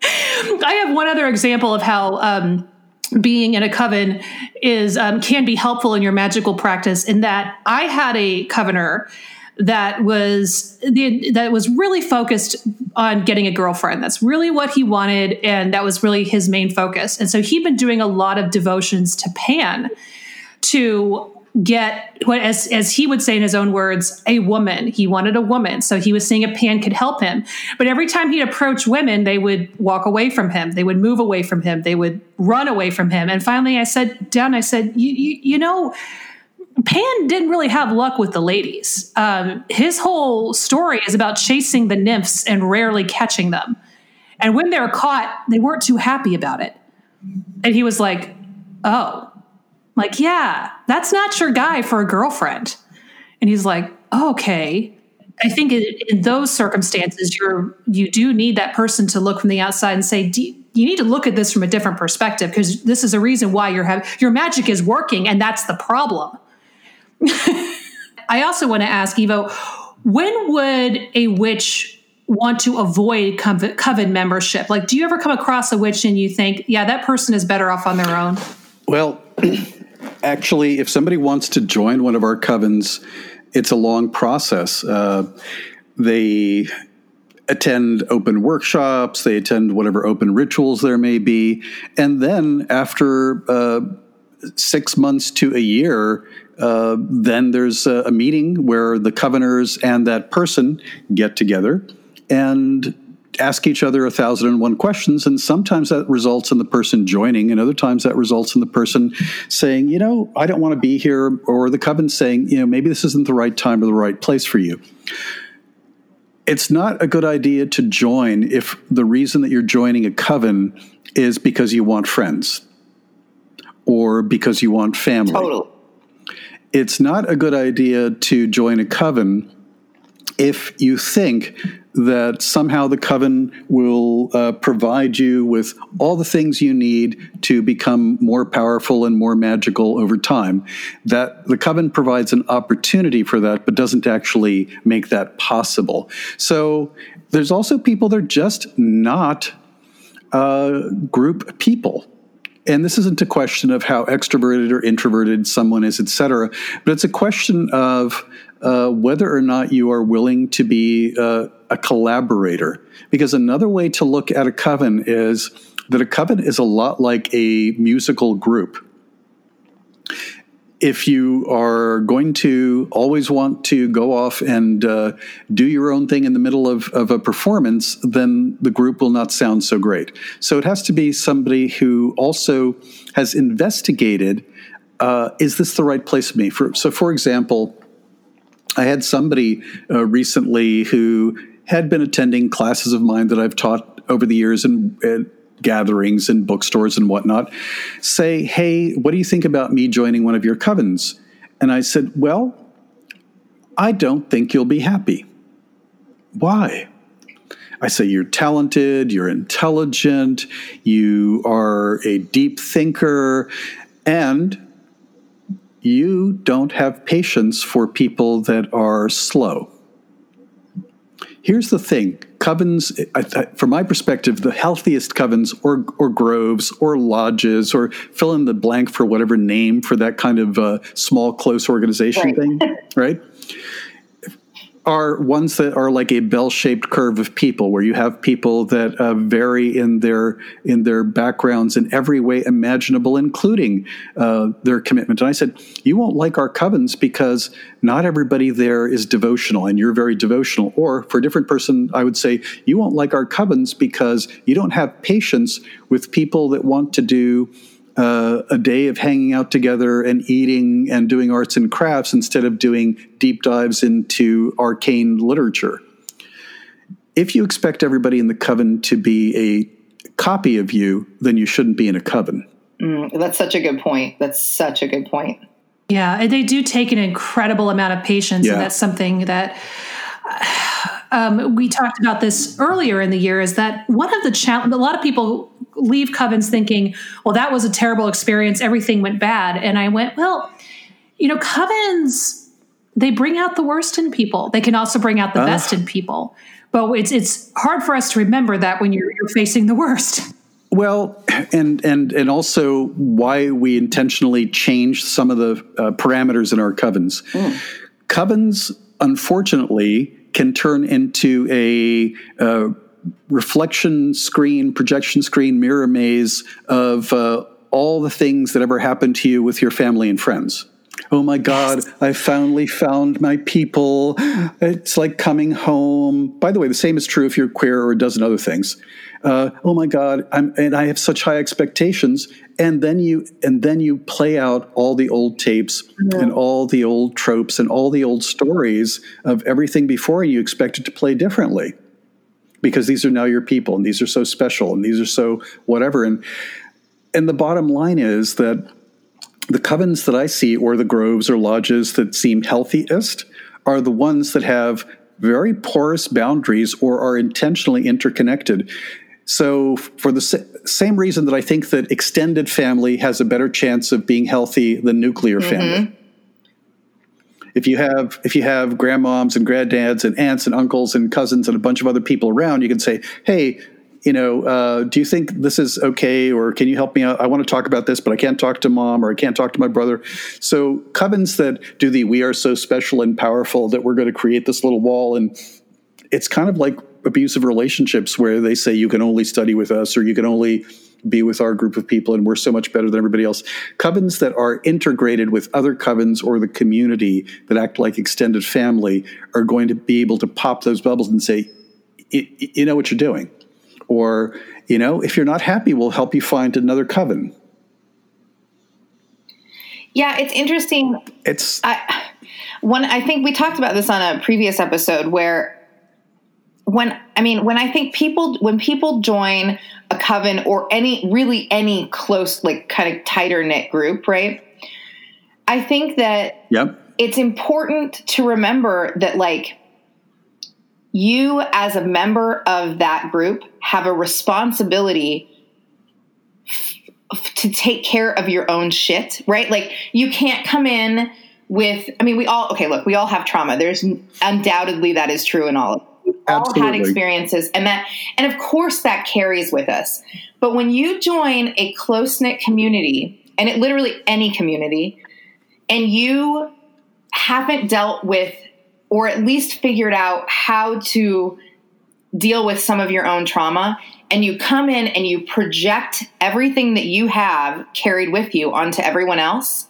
I have one other example of how um, being in a coven is um, can be helpful in your magical practice. In that, I had a covener that was the, that was really focused on getting a girlfriend. That's really what he wanted, and that was really his main focus. And so he'd been doing a lot of devotions to Pan to get what as as he would say in his own words a woman. He wanted a woman so he was seeing if pan could help him. But every time he'd approach women they would walk away from him. They would move away from him. They would run away from him. And finally i said down i said you, you, you know Pan didn't really have luck with the ladies. Um, his whole story is about chasing the nymphs and rarely catching them. And when they were caught, they weren't too happy about it. And he was like, Oh, like, yeah, that's not your guy for a girlfriend. And he's like, Okay. I think in, those circumstances, you're you do need that person to look from the outside and say, do, you need to look at this from a different perspective because this is a reason why you're having your magic is working, and that's the problem. I also want to ask Ivo, when would a witch want to avoid coven membership? Like, do you ever come across a witch and you think, yeah, that person is better off on their own? Well, actually, if somebody wants to join one of our covens, it's a long process. Uh, they attend open workshops, they attend whatever open rituals there may be, and then after uh, six months to a year, uh, then there's a, a, meeting where the coveners and that person get together and ask each other a thousand and one questions. And sometimes that results in the person joining, and other times that results in the person saying, you know, I don't want to be here, or the coven saying, you know, maybe this isn't the right time or the right place for you. It's not a good idea to join if the reason that you're joining a coven is because you want friends or because you want family. Totally it's not a good idea to join a coven if you think that somehow the coven will uh, provide you with all the things you need to become more powerful and more magical over time. That the coven provides an opportunity for that, but doesn't actually make that possible. So there's also people that are just not uh, group people and this isn't a question of how extroverted or introverted someone is, et cetera, but it's a question of uh, whether or not you are willing to be uh, a collaborator. Because another way to look at a coven is that a coven is a lot like a musical group if you are going to always want to go off and uh, do your own thing in the middle of, of a performance, then the group will not sound so great. So it has to be somebody who also has investigated uh, is this the right place for me? For, so, for example, I had somebody uh, recently who had been attending classes of mine that I've taught over the years and, and gatherings and bookstores and whatnot say, Hey, what do you think about me joining one of your covens? And I said, Well, I don't think you'll be happy. Why? I say, You're talented, you're intelligent, you are a deep thinker, and you don't have patience for people that are slow. Here's the thing covens, from my perspective, the healthiest covens or, or groves or lodges or fill in the blank for whatever name for that kind of uh, small, close organization right. thing, right? Are ones that are like a bell-shaped curve of people where you have people that uh, vary in their in their backgrounds in every way imaginable including uh, their commitment. And i said you won't like our covens because not everybody there is devotional and you're very devotional. Or for a different person i would say you won't like our covens because you don't have patience with people that want to do uh, a day of hanging out together and eating and doing arts and crafts instead of doing deep dives into arcane literature. If you expect everybody in the coven to be a copy of you, then you shouldn't be in a coven. Mm, that's such a good point. That's such a good point. Yeah, and they do take an incredible amount of patience, Yeah. and that's something that um, we talked about this earlier in the year. Is that one of the challenge? A lot of people leave covens thinking, "Well, that was a terrible experience. Everything went bad," and I went, "Well, you know, covens they bring out the worst in people. They can also bring out the Ah. best in people." But it's it's hard for us to remember that when you're, you're facing the worst. Well, and and and also why we intentionally change some of the uh, parameters in our covens. Covens, unfortunately, can turn into a uh, reflection screen, projection screen, mirror maze of uh, all the things that ever happened to you with your family and friends. Oh my God, I finally found my people. It's like coming home. By the way, the same is true if you're queer or a dozen other things. Uh, oh my God, I'm, and I have such high expectations. And then you, and then you play out all the old tapes and all the old tropes and all the old stories of everything before you expect it to play differently because these are now your people and these are so special and these are so whatever. And, and the bottom line is that the covens that I see, or the groves or lodges that seem healthiest, are the ones that have very porous boundaries or are intentionally interconnected. So, for the same reason that I think that extended family has a better chance of being healthy than nuclear mm-hmm. family. If you have if you have grandmoms and granddads and aunts and uncles and cousins and a bunch of other people around, you can say, "Hey, you know, uh, do you think this is okay, or can you help me out? I want to talk about this, but I can't talk to mom, or I can't talk to my brother." So covens that do the "we are so special and powerful that we're going to create this little wall," and it's kind of like abusive relationships where they say you can only study with us, or you can only be with our group of people, and we're so much better than everybody else. Covens that are integrated with other covens or the community that act like extended family are going to be able to pop those bubbles and say, "Y- y- "You know what you're doing." or you know if you're not happy we'll help you find another coven Yeah, it's interesting. it's I when I think we talked about this on a previous episode where when I mean when I think people when people join a coven or any really any close like kind of tighter knit group, right? I think that yep it's important to remember that like you as a member of that group have a responsibility f- to take care of your own shit, right? Like you can't come in with I mean we all okay, look, we all have trauma. There's undoubtedly that is true in all of all had experiences and that and of course that carries with us. But when you join a close-knit community, and it literally any community, and you haven't dealt with or at least figured out how to deal with some of your own trauma and you come in and you project everything that you have carried with you onto everyone else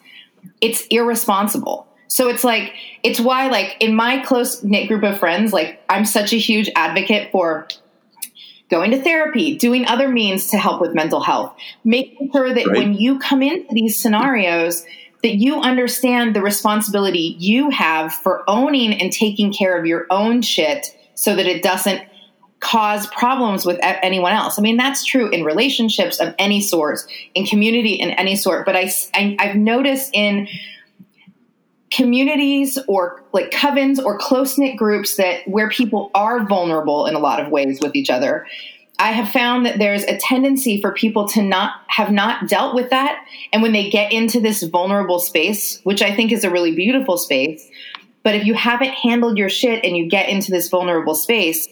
it's irresponsible so it's like it's why like in my close knit group of friends like i'm such a huge advocate for going to therapy doing other means to help with mental health making sure that Right. when you come into these scenarios that you understand the responsibility you have for owning and taking care of your own shit so that it doesn't cause problems with anyone else. I mean, that's true in relationships of any sort, in community in any sort. But I, I, I've noticed in communities or like covens or close knit groups that where people are vulnerable in a lot of ways with each other. I have found that there's a tendency for people to not have not dealt with that. And when they get into this vulnerable space, which I think is a really beautiful space, but if you haven't handled your shit and you get into this vulnerable space,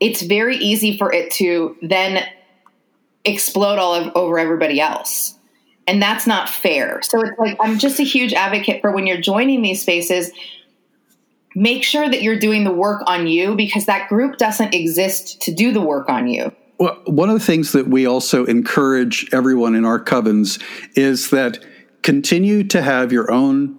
it's very easy for it to then explode all over everybody else. And that's not fair. So it's like, I'm just a huge advocate for when you're joining these spaces, make sure that you're doing the work on you because that group doesn't exist to do the work on you. Well, one of the things that we also encourage everyone in our covens is that continue to have your own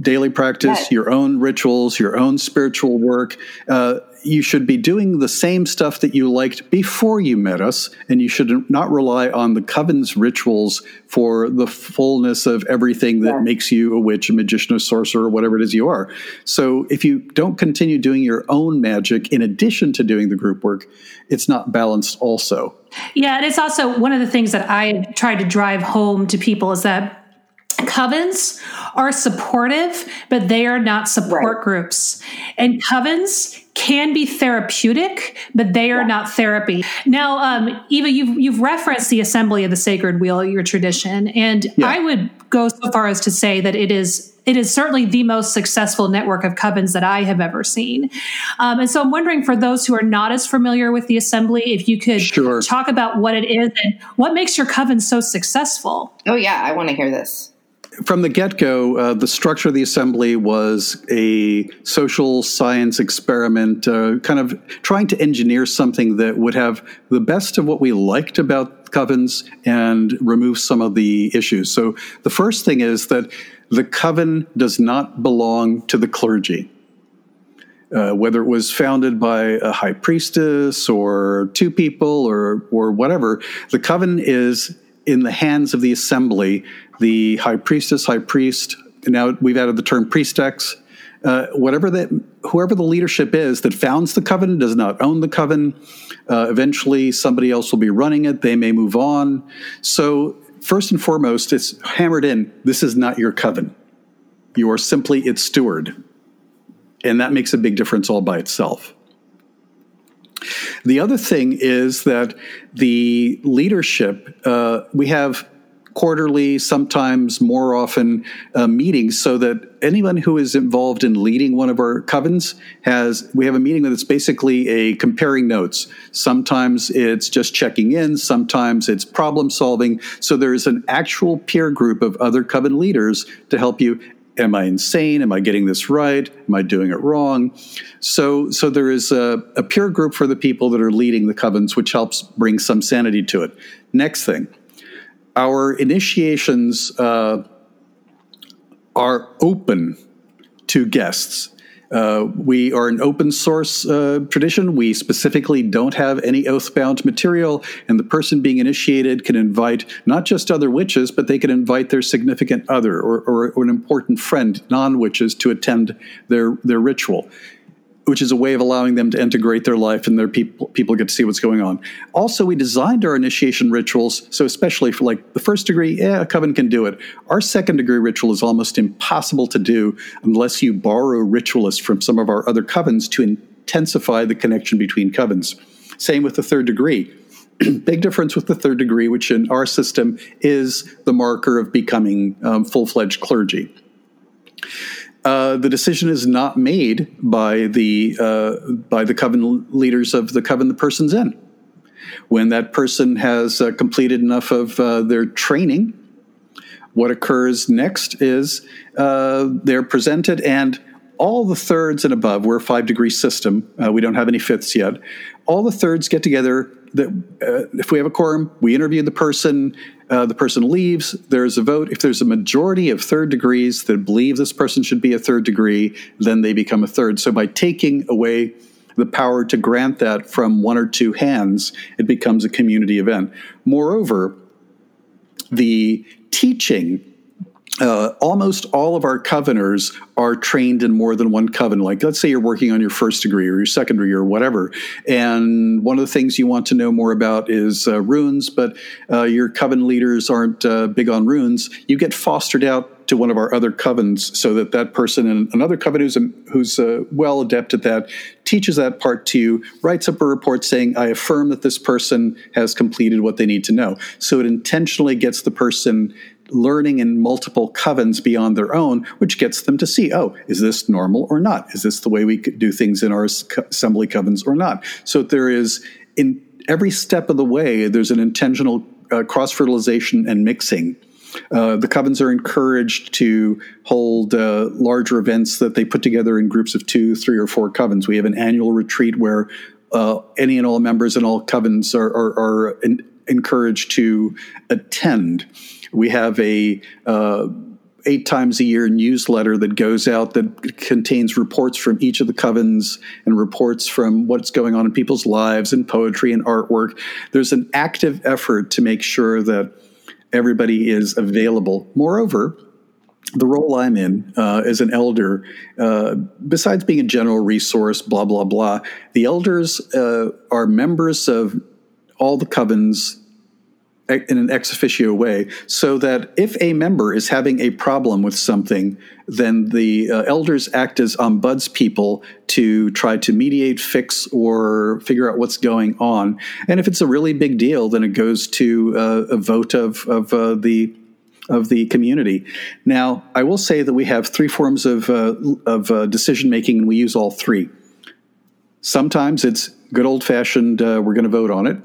daily practice, Yes. your own rituals, your own spiritual work. Uh, you should be doing the same stuff that you liked before you met us, and you should not rely on the coven's rituals for the fullness of everything that makes you a witch, a magician, a sorcerer, or whatever it is you are. So if you don't continue doing your own magic in addition to doing the group work, it's not balanced also. Yeah, and it's also one of the things that I try to drive home to people is that covens are supportive, but they are not support Right. groups. And covens can be therapeutic, but they are not therapy. Now, um, Ivo, you've you've referenced the Assembly of the Sacred Wheel, your tradition, and Yeah. I would go so far as to say that it is it is certainly the most successful network of covens that I have ever seen. Um, and so I'm wondering for those who are not as familiar with the assembly, if you could Sure. talk about what it is and what makes your coven so successful. Oh, yeah, I want to hear this. From the get go, uh, the structure of the assembly was a social science experiment, uh, kind of trying to engineer something that would have the best of what we liked about covens and remove some of the issues. So, the first thing is that the coven does not belong to the clergy. Uh, whether it was founded by a high priestess or two people or or whatever, the coven is in the hands of the assembly. The high priestess, high priest. Now we've added the term priestex. Uh, whatever that, whoever the leadership is that founds the coven does not own the coven. Uh, eventually, somebody else will be running it. They may move on. So first and foremost, it's hammered in. This is not your coven. You are simply its steward and that makes a big difference all by itself. The other thing is that the leadership, uh, we have quarterly, sometimes more often, uh, meetings so that anyone who is involved in leading one of our covens has, we have a meeting that's basically a comparing notes. Sometimes it's just checking in, sometimes it's problem solving. So there's an actual peer group of other coven leaders to help you am I insane? Am I getting this right? Am I doing it wrong? So, so there is a, a peer group for the people that are leading the covens, which helps bring some sanity to it. Next thing, our initiations uh, are open to guests. Uh, we are an open source uh, tradition. We specifically don't have any oath bound material, and the person being initiated can invite not just other witches, but they can invite their significant other or, or, or an important friend, non witches, to attend their, their ritual which is a way of allowing them to integrate their life and their people people get to see what's going on. Also, we designed our initiation rituals so especially for like the first degree, yeah, a coven can do it. Our second degree ritual is almost impossible to do unless you borrow ritualists from some of our other covens to intensify the connection between covens. Same with the third degree. Big difference with the third degree, which in our system is the marker of becoming um, full fledged clergy uh, the decision is not made by the uh, by the coven leaders of the coven the person's in. When that person has uh, completed enough of uh, their training, what occurs next is uh, they're presented, and all the thirds and above. We're a five degree system. We don't have any fifths yet. All the thirds get together. That uh, if we have a quorum, we interview the person. Uh, the person leaves. There's a vote. If there's a majority of third degrees that believe this person should be a third degree, then they become a third. So by taking away the power to grant that from one or two hands, it becomes a community event. Moreover, the teaching uh, almost all of our coveners are trained in more than one coven. Like, let's say you're working on your first degree or your second degree or whatever, and one of the things you want to know more about is uh, runes, but uh, your coven leaders aren't uh, big on runes. You get fostered out to one of our other covens so that that person in another coven who's, who's uh, well adept at that teaches that part to you, writes up a report saying, I affirm that this person has completed what they need to know. So it intentionally gets the person learning in multiple covens beyond their own, which gets them to see, oh, is this normal or not? Is this the way we do things in our assembly covens or not? So there is, in every step of the way, there's an intentional uh, cross fertilization and mixing Uh, the covens are encouraged to hold uh, larger events that they put together in groups of two, three, or four covens. We have an annual retreat where uh, any and all members in all covens are, are, are in, encouraged to attend. We have a uh, eight times a year newsletter that goes out that contains reports from each of the covens and reports from what's going on in people's lives and poetry and artwork. There's an active effort to make sure that everybody is available. Moreover, the role I'm in uh, as an elder, uh, besides being a general resource, blah, blah, blah, the elders uh, are members of all the covens in an ex officio way, so that if a member is having a problem with something, then the uh, elders act as ombuds people to try to mediate, fix, or figure out what's going on. And if it's a really big deal, then it goes to uh, a vote of of uh, the of the community. Now, I will say that we have three forms of uh, of uh, decision making, and we use all three. Sometimes it's good old fashioned. Uh, we're going to vote on it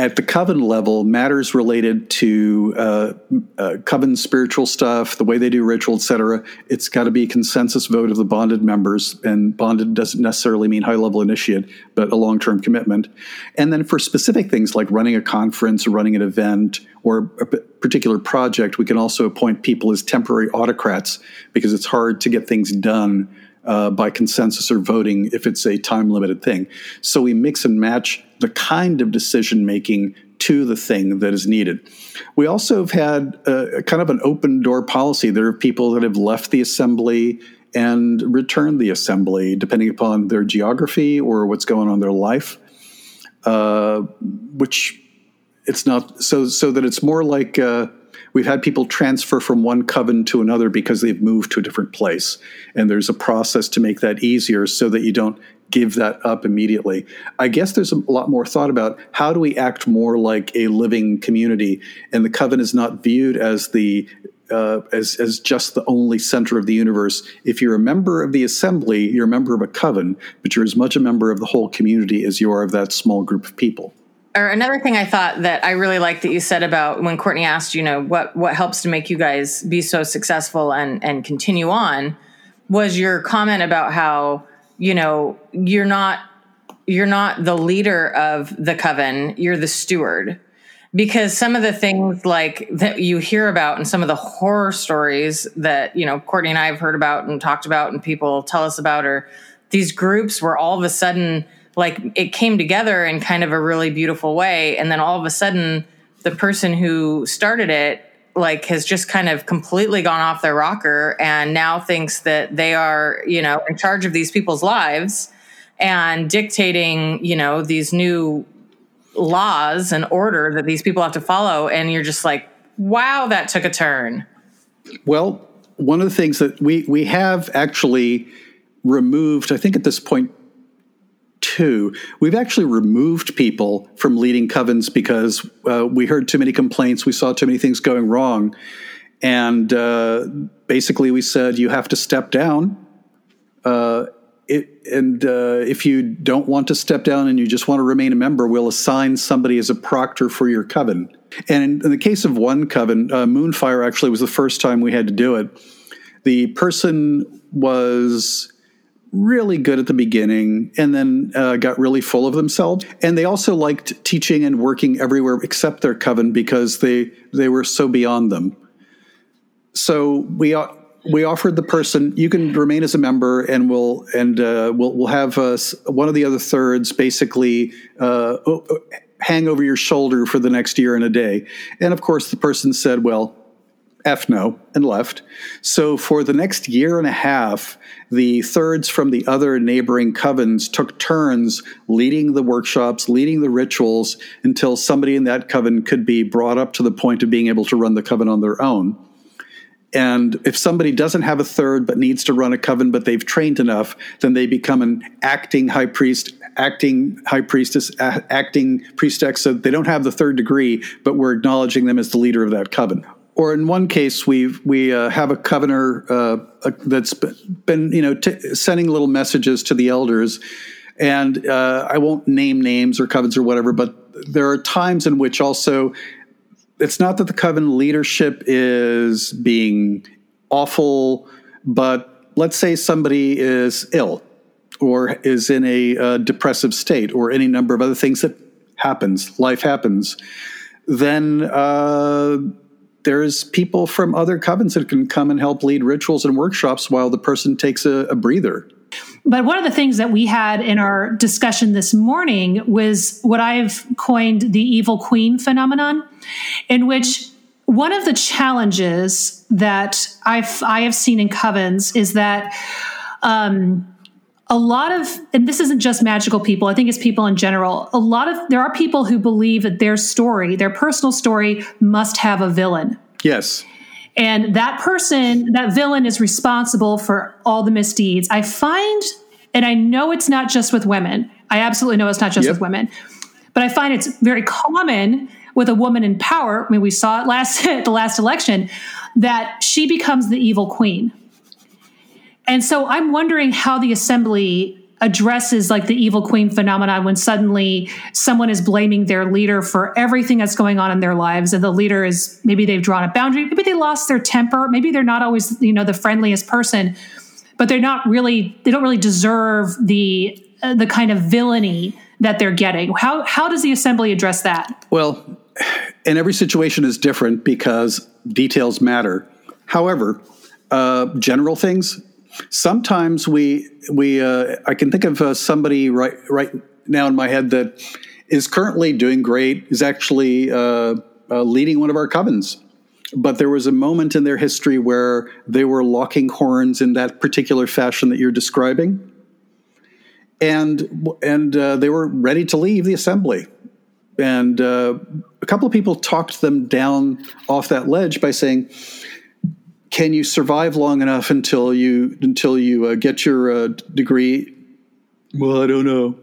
at the coven level, matters related to uh, uh, coven spiritual stuff, the way they do ritual, etc. It's got to be a consensus vote of the bonded members, and bonded doesn't necessarily mean high level initiate, but a long term commitment. And then for specific things like running a conference or running an event or a particular project, we can also appoint people as temporary autocrats because it's hard to get things done uh, by consensus or voting if it's a time limited thing. So we mix and match the kind of decision making to the thing that is needed. We also have had a, kind of an open door policy. There are people that have left the assembly and returned the assembly, depending upon their geography or what's going on in their life. Uh, which it's not so so that it's more like uh, we've had people transfer from one coven to another because they've moved to a different place. And there's a process to make that easier so that you don't give that up immediately. I guess there's a lot more thought about how do we act more like a living community, and the coven is not viewed as the uh, as as just the only center of the universe. If you're a member of the assembly, you're a member of a coven, but you're as much a member of the whole community as you are of that small group of people or another thing I thought that I really liked that you said about when Courtney asked, you know, what what helps to make you guys be so successful and and continue on was your comment about how, you know, you're not you're not the leader of the coven, you're the steward. Because some of the things like that you hear about and some of the horror stories that, you know, Courtney and I have heard about and talked about and people tell us about are these groups where all of a sudden like it came together in kind of a really beautiful way. And then all of a sudden the person who started it like has just kind of completely gone off their rocker and now thinks that they are you know in charge of these people's lives and dictating you know these new laws and order that these people have to follow. And you're just like wow that took a turn. Well one of the things that we we have actually removed i think at this point two, we've actually removed people from leading covens because uh, we heard too many complaints, we saw too many things going wrong, and uh, basically we said you have to step down. Uh, it, and uh, if you don't want to step down and you just want to remain a member, we'll assign somebody as a proctor for your coven. And in, in the case of one coven, uh, Moonfire actually was the first time we had to do it. The person was really good at the beginning and then uh, got really full of themselves. And they also liked teaching and working everywhere except their coven because they they were so beyond them. So we uh, we offered the person you can remain as a member and we'll and uh, we'll we'll have uh, one of the other thirds basically uh, hang over your shoulder for the next year and a day. And of course, the person said, "Well." F no, and left. So for the next year and a half, the thirds from the other neighboring covens took turns leading the workshops, leading the rituals, until somebody in that coven could be brought up to the point of being able to run the coven on their own. And if somebody doesn't have a third but needs to run a coven, but they've trained enough, then they become an acting high priest, acting high priestess, acting priestess. So they don't have the third degree, but we're acknowledging them as the leader of that coven or in one case, we we uh, have a covener uh, that's been you know t- sending little messages to the elders, and uh, I won't name names or covens or whatever, but there are times in which also it's not that the coven leadership is being awful, but let's say somebody is ill or is in a uh, depressive state or any number of other things that happens, life happens, then uh, there's people from other covens that can come and help lead rituals and workshops while the person takes a, a breather. But one of the things that we had in our discussion this morning was what I've coined the evil queen phenomenon, in which one of the challenges that I've, I have seen in covens is that um, a lot of, and this isn't just magical people, I think it's people in general. A lot of, there are people who believe that their story, their personal story, must have a villain. Yes. And that person, that villain is responsible for all the misdeeds. I find, and I know it's not just with women, I absolutely know it's not just Yep. with women, but I find it's very common with a woman in power. I mean, we saw it last at the last election that she becomes the evil queen. And so I'm wondering how the assembly addresses like the evil queen phenomenon when suddenly someone is blaming their leader for everything that's going on in their lives and the leader is maybe they've drawn a boundary maybe they lost their temper maybe they're not always you know the friendliest person but they're not really they don't really deserve the uh, the kind of villainy that they're getting how how does the assembly address that Well, and every situation is different because details matter. However, uh, general things. Sometimes we we uh, I can think of uh, somebody right right now in my head that is currently doing great. Is actually uh, uh, leading one of our covens. But there was a moment in their history where they were locking horns in that particular fashion that you're describing, and and uh, they were ready to leave the assembly and uh, a couple of people talked them down off that ledge by saying, "Can you survive long enough until you until you uh, get your uh, degree?" Well, I don't know.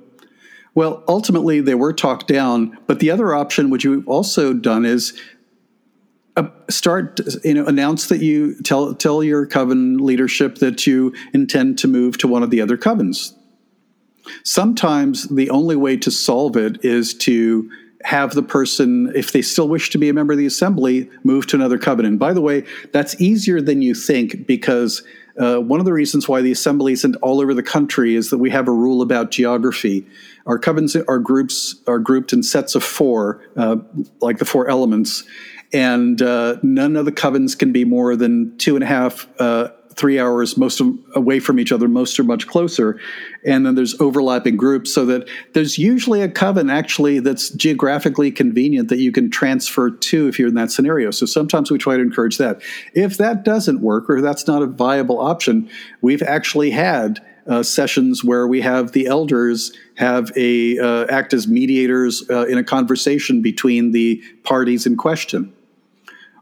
Well, ultimately, they were talked down. But the other option, which you've also done, is uh, start. You know, announce that you tell tell your coven leadership that you intend to move to one of the other covens sometimes the only way to solve it is to have the person, if they still wish to be a member of the assembly, move to another covenant. By the way, that's easier than you think because uh, one of the reasons why the assembly isn't all over the country is that we have a rule about geography. Our covens, our groups are grouped in sets of four, uh, like the four elements, and uh, none of the covens can be more than two and a half uh, three hours most away from each other most are much closer. And then there's overlapping groups so that there's usually a coven actually that's geographically convenient that you can transfer to if you're in that scenario. So sometimes we try to encourage that. If that doesn't work or that's not a viable option we've actually had uh, sessions where we have the elders have a uh, act as mediators uh, in a conversation between the parties in question.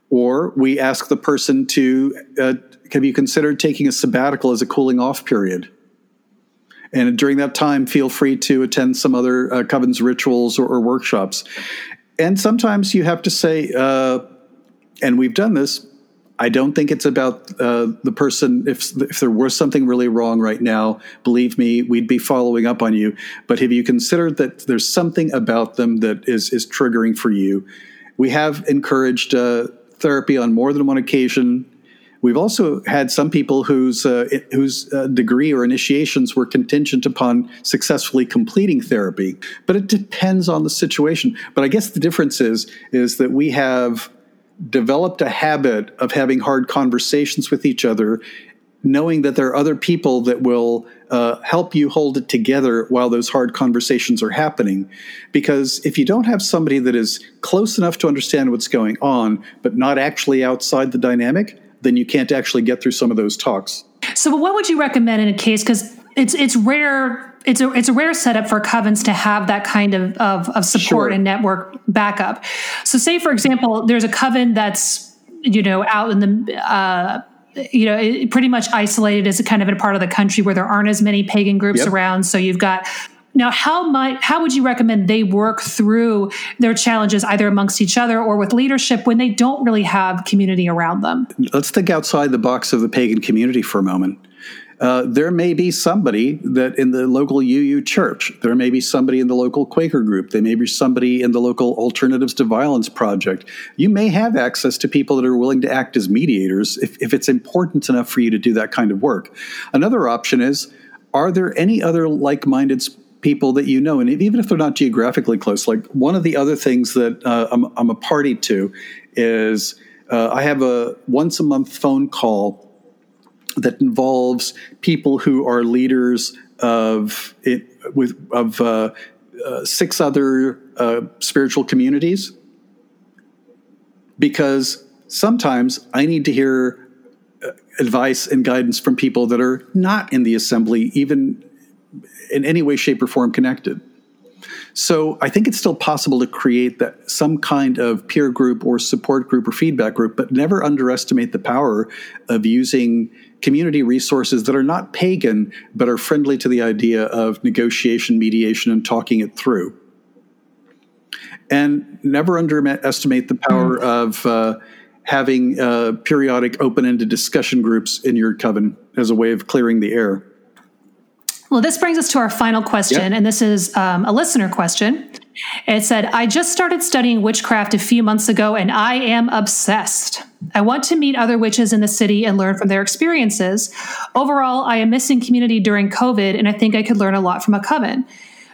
Or we ask the person to uh, have you considered taking a sabbatical as a cooling off period? And during that time feel free to attend some other uh, covens rituals or, or workshops. And sometimes you have to say uh, and we've done this i don't think it's about uh, the person if, if there was something really wrong right now believe me we'd be following up on you. But have you considered that there's something about them that is, is triggering for you? We have encouraged uh, therapy on more than one occasion. We've also had some people whose uh, whose uh, degree or initiations were contingent upon successfully completing therapy, but it depends on the situation. But I guess the difference is is that we have developed a habit of having hard conversations with each other, knowing that there are other people that will uh, help you hold it together while those hard conversations are happening. Because if you don't have somebody that is close enough to understand what's going on, but not actually outside the dynamic, then you can't actually get through some of those talks. So, what would you recommend in a case? Because it's it's rare. It's a it's a rare setup for covens to have that kind of of, of support Sure. and network backup. So, say for example, there's a coven that's you know out in the uh, you know pretty much isolated as a kind of in a part of the country where there aren't as many pagan groups Yep. around. So you've got now how might how would you recommend they work through their challenges either amongst each other or with leadership when they don't really have community around them? Let's think outside the box of the pagan community for a moment. uh, there may be somebody that in the local UU church, there may be somebody in the local Quaker group, there may be somebody in the local Alternatives to Violence project. You may have access to people that are willing to act as mediators if, if it's important enough for you to do that kind of work. Another option is are there any other like minded people that you know? And even if they're not geographically close, like one of the other things that uh, I'm, I'm, a party to is uh, I have a once a month phone call that involves people who are leaders of it with of uh, uh, six other uh, spiritual communities because sometimes I need to hear uh, advice and guidance from people that are not in the assembly, even in any way, shape, or form connected. So I think it's still possible to create that some kind of peer group or support group or feedback group, but never underestimate the power of using community resources that are not pagan, but are friendly to the idea of negotiation, mediation, and talking it through. And never underestimate the power mm. of uh, having uh, periodic open ended discussion groups in your coven as a way of clearing the air. Well, this brings us to our final question, and this is um, a listener question. It said, I just started studying witchcraft a few months ago and I am obsessed. I want to meet other witches in the city and learn from their experiences. Overall, I am missing community during COVID and I think I could learn a lot from a coven.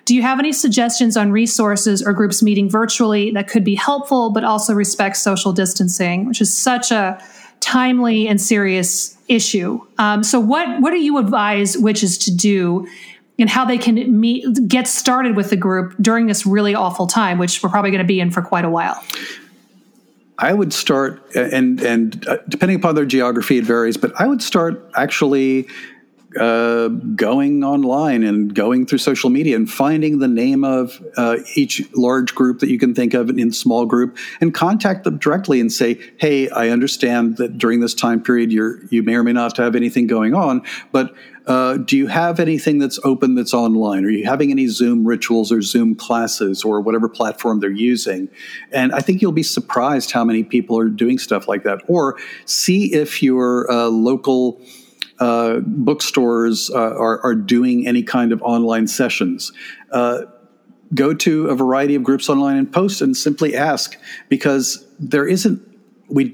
Do you have any suggestions on resources or groups meeting virtually that could be helpful but also respect social distancing, which is such a timely and serious issue? Um, so, what what do you advise witches to do and how they can meet, get started with the group during this really awful time, which we're probably going to be in for quite a while. I would start, and and uh, depending upon their geography, it varies. But I would start actually uh, going online and going through social media and finding the name of uh, each large group that you can think of in small group and contact them directly and say, "Hey, I understand that during this time period you you may or may not have anything going on, but uh, do you have anything that's open that's online? Are you having any Zoom rituals or Zoom classes or whatever platform they're using? And I think you'll be surprised how many people are doing stuff like that. Or see if your uh, local uh, bookstores uh, are, are, doing any kind of online sessions. Uh, go to a variety of groups online and post and simply ask because there isn't we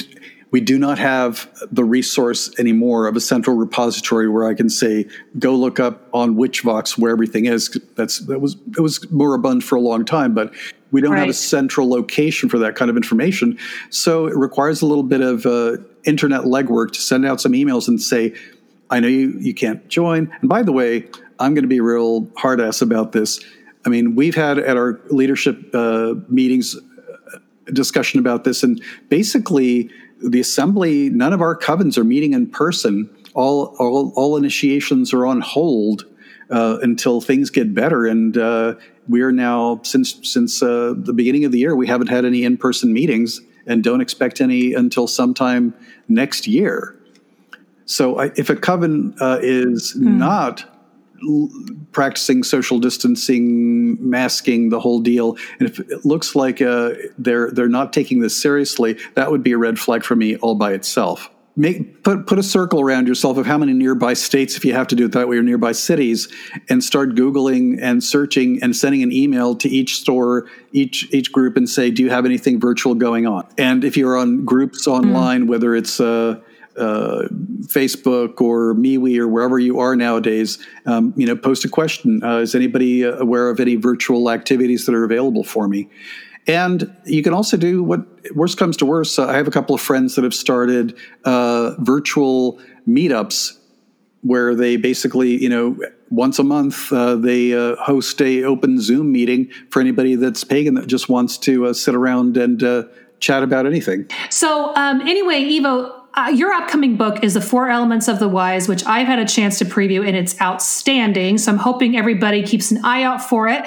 we do not have the resource anymore of a central repository where I can say, go look up on Witchvox where everything is. That's that was it was moribund for a long time, but we don't right. have a central location for that kind of information. So it requires a little bit of uh, internet legwork to send out some emails and say, I know you, you can't join. And by the way, I'm going to be real hard ass about this. I mean, we've had at our leadership uh, meetings uh, discussion about this, and basically the assembly, none of our covens are meeting in person. All all, all initiations are on hold uh, until things get better. And uh, we are now since since uh, the beginning of the year, we haven't had any in person meetings, and don't expect any until sometime next year. So, I, if a coven uh, is hmm. not practicing social distancing, masking the whole deal. And if it looks like uh, they're they're not taking this seriously, that would be a red flag for me all by itself. Make, put put a circle around yourself of how many nearby states, if you have to do it that way, or nearby cities, and start googling and searching and sending an email to each store, each each group, and say, "Do you have anything virtual going on?" And if you're on groups online, mm. whether it's uh, uh, Facebook or MeWe or wherever you are nowadays, um, you know, post a question. Uh, is anybody aware of any virtual activities that are available for me? And you can also do what worst comes to worst. Uh, I have a couple of friends that have started uh, virtual meetups where they basically, you know, once a month uh, they uh, host a open Zoom meeting for anybody that's pagan that just wants to sit around and chat about anything. So, um, anyway, Ivo, uh, your upcoming book is The Four Elements of the Wise, which I've had a chance to preview, and it's outstanding. So I'm hoping everybody keeps an eye out for it.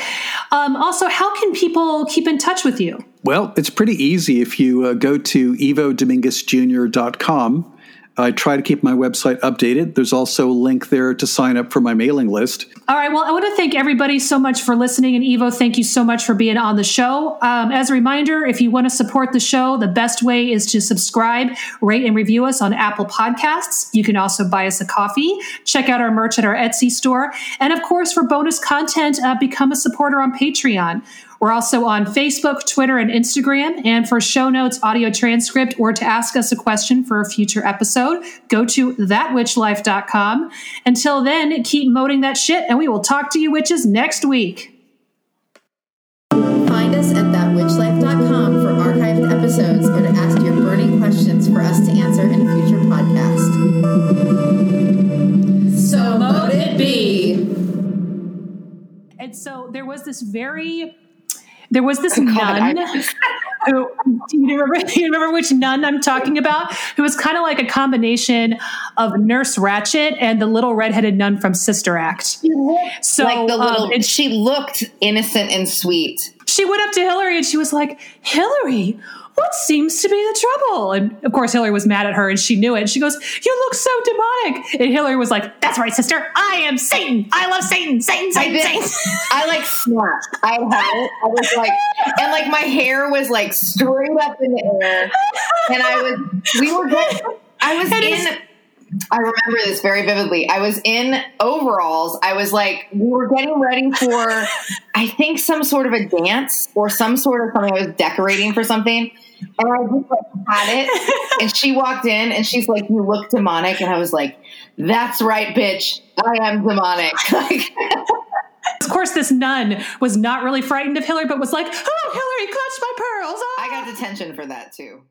Um, also, how can people keep in touch with you? Well, it's pretty easy if you uh, go to ivodominguezjr.com. I try to keep my website updated. There's also a link there to sign up for my mailing list. All right. Well, I want to thank everybody so much for listening. And Ivo, thank you so much for being on the show. Um, as a reminder, if you want to support the show, the best way is to subscribe, rate, and review us on Apple Podcasts. You can also buy us a coffee, check out our merch at our Etsy store. And of course, for bonus content, uh, become a supporter on Patreon. We're also on Facebook, Twitter, and Instagram. And for show notes, audio transcript, or to ask us a question for a future episode, go to thatwitchlife.com. Until then, keep moding that shit, and we will talk to you witches next week. Find us at thatwitchlife.com for archived episodes or to ask your burning questions for us to answer in a future podcast. So mote it be. And so there was this very, there was this nun. Who, do you remember? Do you remember which nun I'm talking about? Who was kind of like a combination of Nurse Ratched and the little redheaded nun from Sister Act. So like the little, um, and she looked innocent and sweet. she went up to Hilary and she was like, Hilary, what seems to be the trouble? And of course, Hilary was mad at her and she knew it. She goes, You look so demonic. And Hilary was like, That's right, sister. I am Satan. I love Satan. Satan, I Satan, did. Satan. I like snapped. I had it. I was like, and like my hair was like straight up in the air, and I was. We were. Getting, I was It in. I remember this very vividly. I was in overalls. I was like, we were getting ready for, I think, some sort of a dance or some sort of something. I was decorating for something. And I just like had it. And she walked in and she's like, You look demonic. And I was like, That's right, bitch. I am demonic. Like, Of course, this nun was not really frightened of Hilary, but was like, Oh, Hilary, clutch my pearls. I ah." got detention for that too.